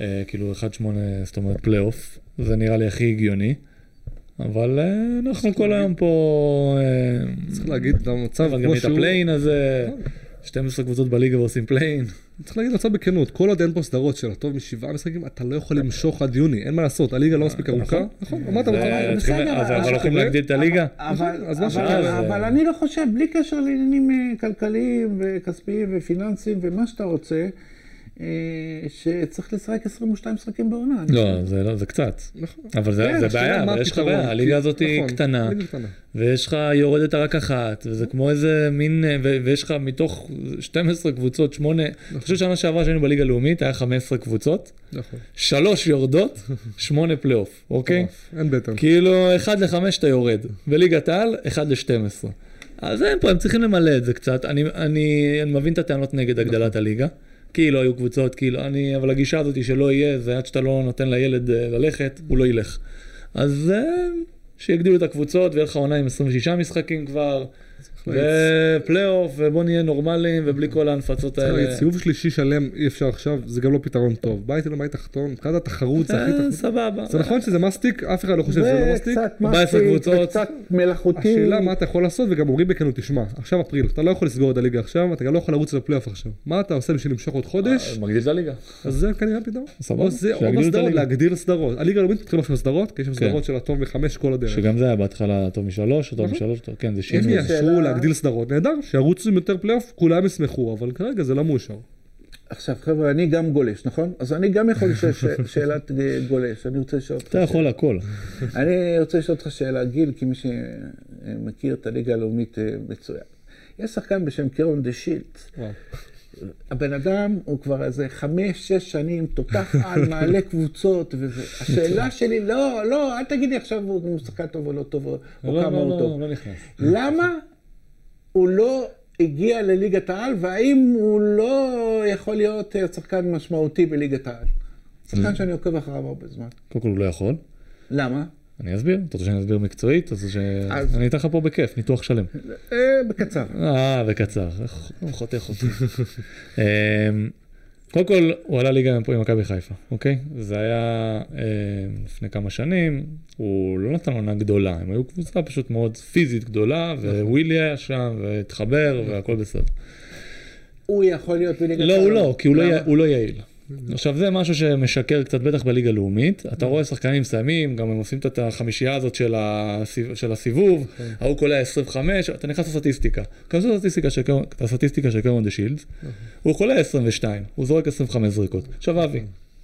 אה, כאילו 1-8, זאת אומרת פלייאוף, זה נראה לי הכי הגיוני, אבל אה, אנחנו כל היום פה, אה, צריך להגיד, את המצב אבל גם כמו את שהוא, הפליי-אין הזה, 12 קבוצות בליגה ועושים פליי-אין, צריך להגיד מצב בכנות, כל עוד אין פה סדרות של הטוב משבעה משחקים, אתה לא יכול למשוך עד יוני, אין מה לעשות, הליגה לא מספיק ארוכה. נכון, אמרת צריכים- בסדר, אז אבל- הולכים להגדיל את הליגה? אבל, זה- אני לא חושב, בלי קשר לעניינים אה, כלכליים וכספיים ופיננסיים ומה שאתה רוצה, אה, שצריך לשחק 22 משחקים בעונה. לא, זה לא, זה קצת. נכון. אבל זה כן, זה בעיה, אבל יש לך בעיה, הליגה הזאת היא נכון, קטנה. ויש לך יורדת רק אחת, וזה כמו איזה מין, אה, ו- ויש לך מתוך 12 קבוצות, 8, אני חושב שנה שעברה שהיינו בליגה הלאומית, היה 15 קבוצות, נכון. שלוש יורדות, שמונה פלייאוף, אוקיי? אין בטן. כאילו, 1 ל-5 אתה יורד, בליגת העל, 1 ל-12. אז אין פה, הם צריכים למלא את זה קצת. אני, אני, אני מבין את הטענות נגד הגדלת הליגה. לא היו קבוצות, כאילו, אני, אבל הגישה הזאת היא שלא יהיה, זה עד שאתה לא נותן לילד אה, ללכת, הוא לא ילך. אז אה, שיגדילו את הקבוצות, ויהיה לך עונה עם 26 משחקים כבר, ופלייאוף, ובוא נהיה נורמליים, ובלי כל ההנפצות האלה. סיבוב שלישי שלם אי אפשר עכשיו, זה גם לא פתרון טוב. בית עליון, בית תחתון, מבחינת התחרות זה הכי אה, תחרות. סבבה. זה נכון שזה מסטיק, אף אחד לא חושב שזה לא מסטיק. וקצת 14 מסטיק. וקצת מלאכותי. השאלה מה אתה יכול לעשות, וגם אומרים בכנות, תשמע, עכשיו אפריל, אתה לא יכול לסגור את הליגה עכשיו, אתה גם לא יכול לרוץ לפלייאוף עכשיו. מה אתה עושה בשביל למשוך עוד חודש? אה, מגדיל את הליגה. אז זה כנראה הפתרון. סבבה, או זה, בסדרות. להגדיל סדרות. הליגה הלאומית מתחילה עכשיו סדרות, כי יש שם. סדרות של הטוב מחמש כל הדרך. שגם זה היה בהתחלה טוב משלוש, או טוב. משלוש, טוב- כן, זה אם שינוי. שאלה- להגדיל סדרות, נהדר, שירוצו עם יותר פלייאוף, כולם ישמחו, אבל כרגע זה לא מאושר. עכשיו חבר'ה, אני גם גולש, נכון? אז אני גם יכול לשאול ש- שאלת גולש. אני רוצה לשאול אותך אתה יכול הכל. אני רוצה לשאול אותך שאלה, גיל, כמי שמכיר את הליגה הלאומית אה, מצוין. יש שחקן בשם קירון דשילדס. הבן אדם הוא כבר איזה חמש, שש שנים תותח על, מעלה קבוצות וזה. השאלה שלי, לא, לא, אל תגיד לי עכשיו הוא שחקן טוב או לא טוב, או לא, כמה לא, הוא לא, טוב. לא נכנס. למה הוא לא הגיע לליגת העל, והאם הוא לא יכול להיות אה, שחקן משמעותי בליגת העל? שחקן שאני עוקב אחריו הרבה זמן. קודם כל הוא לא יכול. למה? אני אסביר. אתה רוצה שאני אסביר מקצועית? אז אני אתן לך פה בכיף, ניתוח שלם. אה, בקצר. אה, וקצר. איך הוא חותך אותי. קודם כל, הוא עלה ליגה פה עם מכבי חיפה, אוקיי? זה היה אה, לפני כמה שנים, הוא לא נתן עונה גדולה, הם היו קבוצה פשוט מאוד פיזית גדולה, ווילי היה שם, והתחבר, והכל בסדר. הוא יכול להיות בליגת העל? לא, הוא לא, כי הוא לא הוא לא יעיל. עכשיו זה משהו שמשקר קצת בטח בליגה הלאומית, אתה רואה שחקנים מסיימים, גם הם עושים את החמישייה הזאת של הסיב- של הסיבוב, ההוא קולע 25, אתה נכנס לסטטיסטיקה. כנסו לסטטיסטיקה של קרון דה שילדס, הוא קולע 22, הוא זורק 25 זריקות. עכשיו אבי,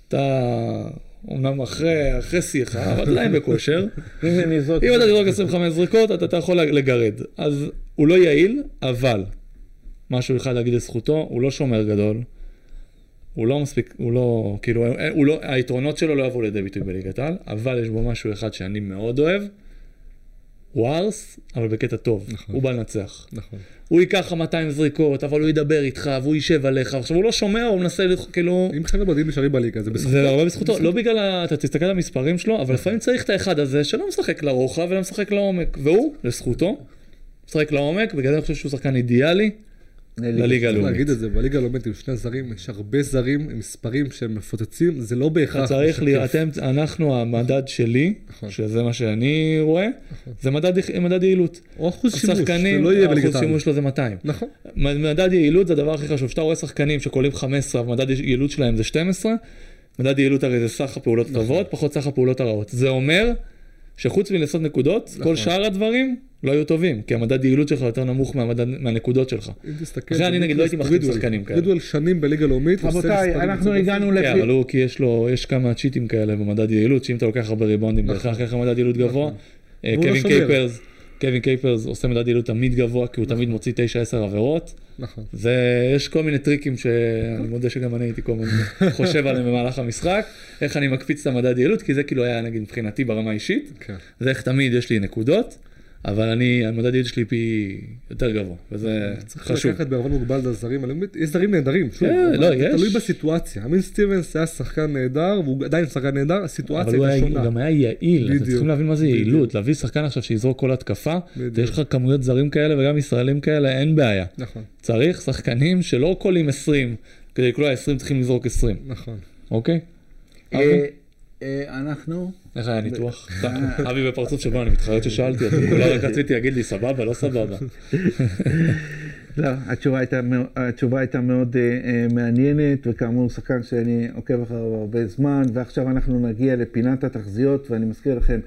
אתה אומנם אחרי אחרי שיחה, אבל עדיין בכושר. אם אתה תזרוק 25 זריקות, אתה אתה יכול לגרד. אז הוא לא יעיל, אבל משהו אחד להגיד לזכותו, הוא לא שומר גדול. הוא לא מספיק, הוא לא, כאילו, הוא לא, היתרונות שלו לא יבואו לידי ביטוי בליגת העל, אבל יש בו משהו אחד שאני מאוד אוהב. הוא ארס, אבל בקטע טוב, נכון. הוא בא לנצח. נכון. הוא ייקח לך 200 זריקות, אבל הוא ידבר איתך, והוא יישב עליך. עכשיו, הוא לא שומע, הוא מנסה, לח- כאילו... אם חבר'ה בודדים נשארים בליגה, זה בזכותו. זה הרבה בזכותו, לא בגלל, ה- אתה תסתכל על המספרים שלו, אבל לפעמים צריך את האחד הזה שלא משחק לרוחב אלא משחק לעומק, והוא, לזכותו, משחק לעומק, בגלל זה אני חושב שהוא שחקן אידיאלי לליגה צריך הלאומית. להגיד את זה, בליגה הלאומית עם שני זרים, יש הרבה זרים עם מספרים שהם מפוצצים, זה לא אתה בהכרח צריך, לי. אתם, אנחנו, המדד שלי, נכון. שזה מה שאני רואה, זה מדד, מדד יעילות. או אחוז שימוש, זה השחקנים, לא יהיה בליגת העל. שימוש שלו זה 200. נכון. מדד יעילות זה הדבר הכי חשוב. כשאתה רואה שחקנים שקולים 15 ומדד יעילות שלהם זה 12, מדד יעילות הרי זה סך הפעולות נכון. הטובות, פחות סך הפעולות הרעות. זה אומר שחוץ מלעשות נקודות, נכון. כל שאר הדברים לא היו טובים, כי המדד יעילות שלך יותר נמוך מהמדד, מהנקודות שלך. אם תסתכל, אחרי אני נגיד לא הייתי רידואל. שחקנים כאלה. רידואל שנים בליגה לאומית, עושה רבותיי, אנחנו הגענו דופן. כן, לפי... אבל הוא, כי יש לו, יש כמה צ'יטים כאלה במדד יעילות, שאם אתה לוקח הרבה ריבאונדים, נכון. בהכרח יהיה לך מדד יעילות גבוה. אה, והוא לא קווין. קייפרס, קווין קייפרס עושה מדד יעילות תמיד גבוה, כי הוא תמיד מוציא 9-10 עבירות. נכון. זה, יש כל מיני טריקים שאני מודה שגם אני הייתי כל הזמן חושב עליהם במהלך המשחק, איך אני מקפיץ את המדד יעילות, כי זה כאילו היה נגיד מבחינתי ברמה האישית, כן. זה איך תמיד יש לי נקודות, אבל אני, המדד יעילות שלי פי יותר גבוה, וזה צריך חשוב. לקחת בערבון מוגבל את הזרים יש זרים נהדרים, שוב, כן, אבל לא, זה יש. תלוי בסיטואציה. אמין סטיבנס היה שחקן נהדר, והוא עדיין שחקן נהדר, אבל הסיטואציה הוא, הייתה שונה. הוא גם היה יעיל, אתם. צריכים להבין מה זה בדיוק. יעילות, להביא שחקן עכשיו שיזרוק כל התקפה, בדיוק. ויש לך כמויות זרים כאלה וגם ישראלים כאלה, אין בעיה. נכון, צריך שחקנים שלא קולים 20, כדי לקלוע 20 צריכים לזרוק 20, נכון. אוקיי? אה, אה, אנחנו... איך היה הניתוח? אבי בפרצוף שבו אני מתחרט ששאלתי אותו, כולה רק רציתי להגיד לי סבבה, לא סבבה. לא, התשובה הייתה, התשובה הייתה מאוד אה, מעניינת, וכאמור, שחקן שאני עוקב אחריו הרבה זמן, ועכשיו אנחנו נגיע לפינת התחזיות, ואני מזכיר לכם,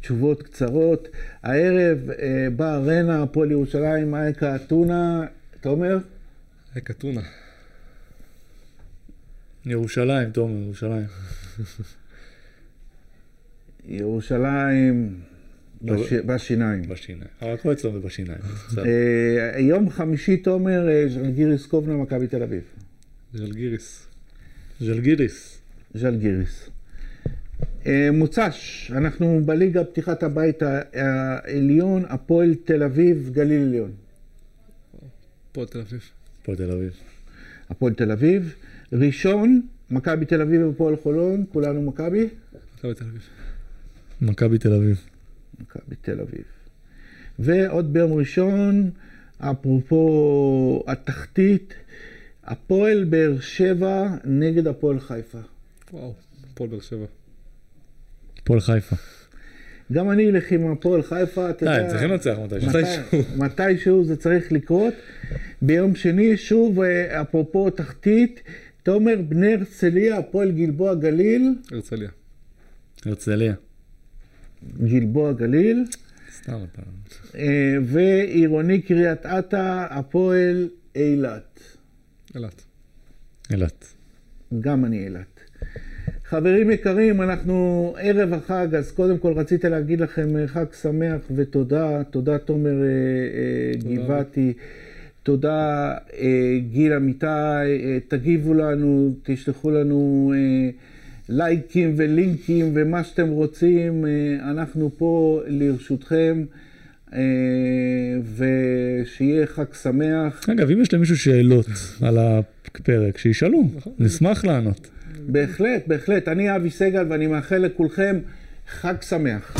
תשובות קצרות. הערב אה, בארנה, הפועל ירושלים, אייקה אתונה, תומר? היי, קטונה. ירושלים, תומר, ירושלים. ירושלים לא. בש... בשיניים. בשיניים. הכל אצלנו בשיניים. אה, יום חמישי, תומר, אה, ז'לגיריס קובנה, מכבי תל אביב. ז'לגיריס. ז'לגיריס. ז'לגיריס. אה, מוצ"ש, אנחנו בליגה פתיחת הבית העליון, הפועל תל אביב, גליל עליון. פה תל אביב. פה תל אביב. הפועל תל אביב. ראשון, מכבי תל אביב והפועל חולון, כולנו מכבי. מכבי תל אביב. מכבי תל אביב. מכבי תל אביב. ועוד ביום ראשון, אפרופו התחתית, הפועל באר שבע נגד הפועל חיפה. וואו, הפועל באר שבע. הפועל חיפה. גם אני אלך עם הפועל חיפה, אתה די, יודע. הם צריכים לנצח מתישהו. מתי- מתישהו זה צריך לקרות. ביום שני, שוב, אה, אפרופו תחתית, תומר בני הרצליה, הפועל גלבוע גליל, הרצליה. הרצליה. גלבוע גליל, סתם אתה... אה, ועירוני קריית אתא, הפועל אילת. אילת. אילת. גם אני אילת. חברים יקרים, אנחנו ערב החג, אז קודם כל רציתי להגיד לכם חג שמח ותודה. תודה תומר אה, אה, תודה. גבעתי, תודה גיל אמיתי, תגיבו לנו, תשלחו לנו לייקים ולינקים ומה שאתם רוצים, אה, אנחנו פה לרשותכם. אה, ושיהיה חג שמח. אגב, אם יש למישהו שאלות על הפרק, שישאלו, נשמח לענות. בהחלט, בהחלט. אני אבי סגל ואני מאחל לכולכם חג שמח.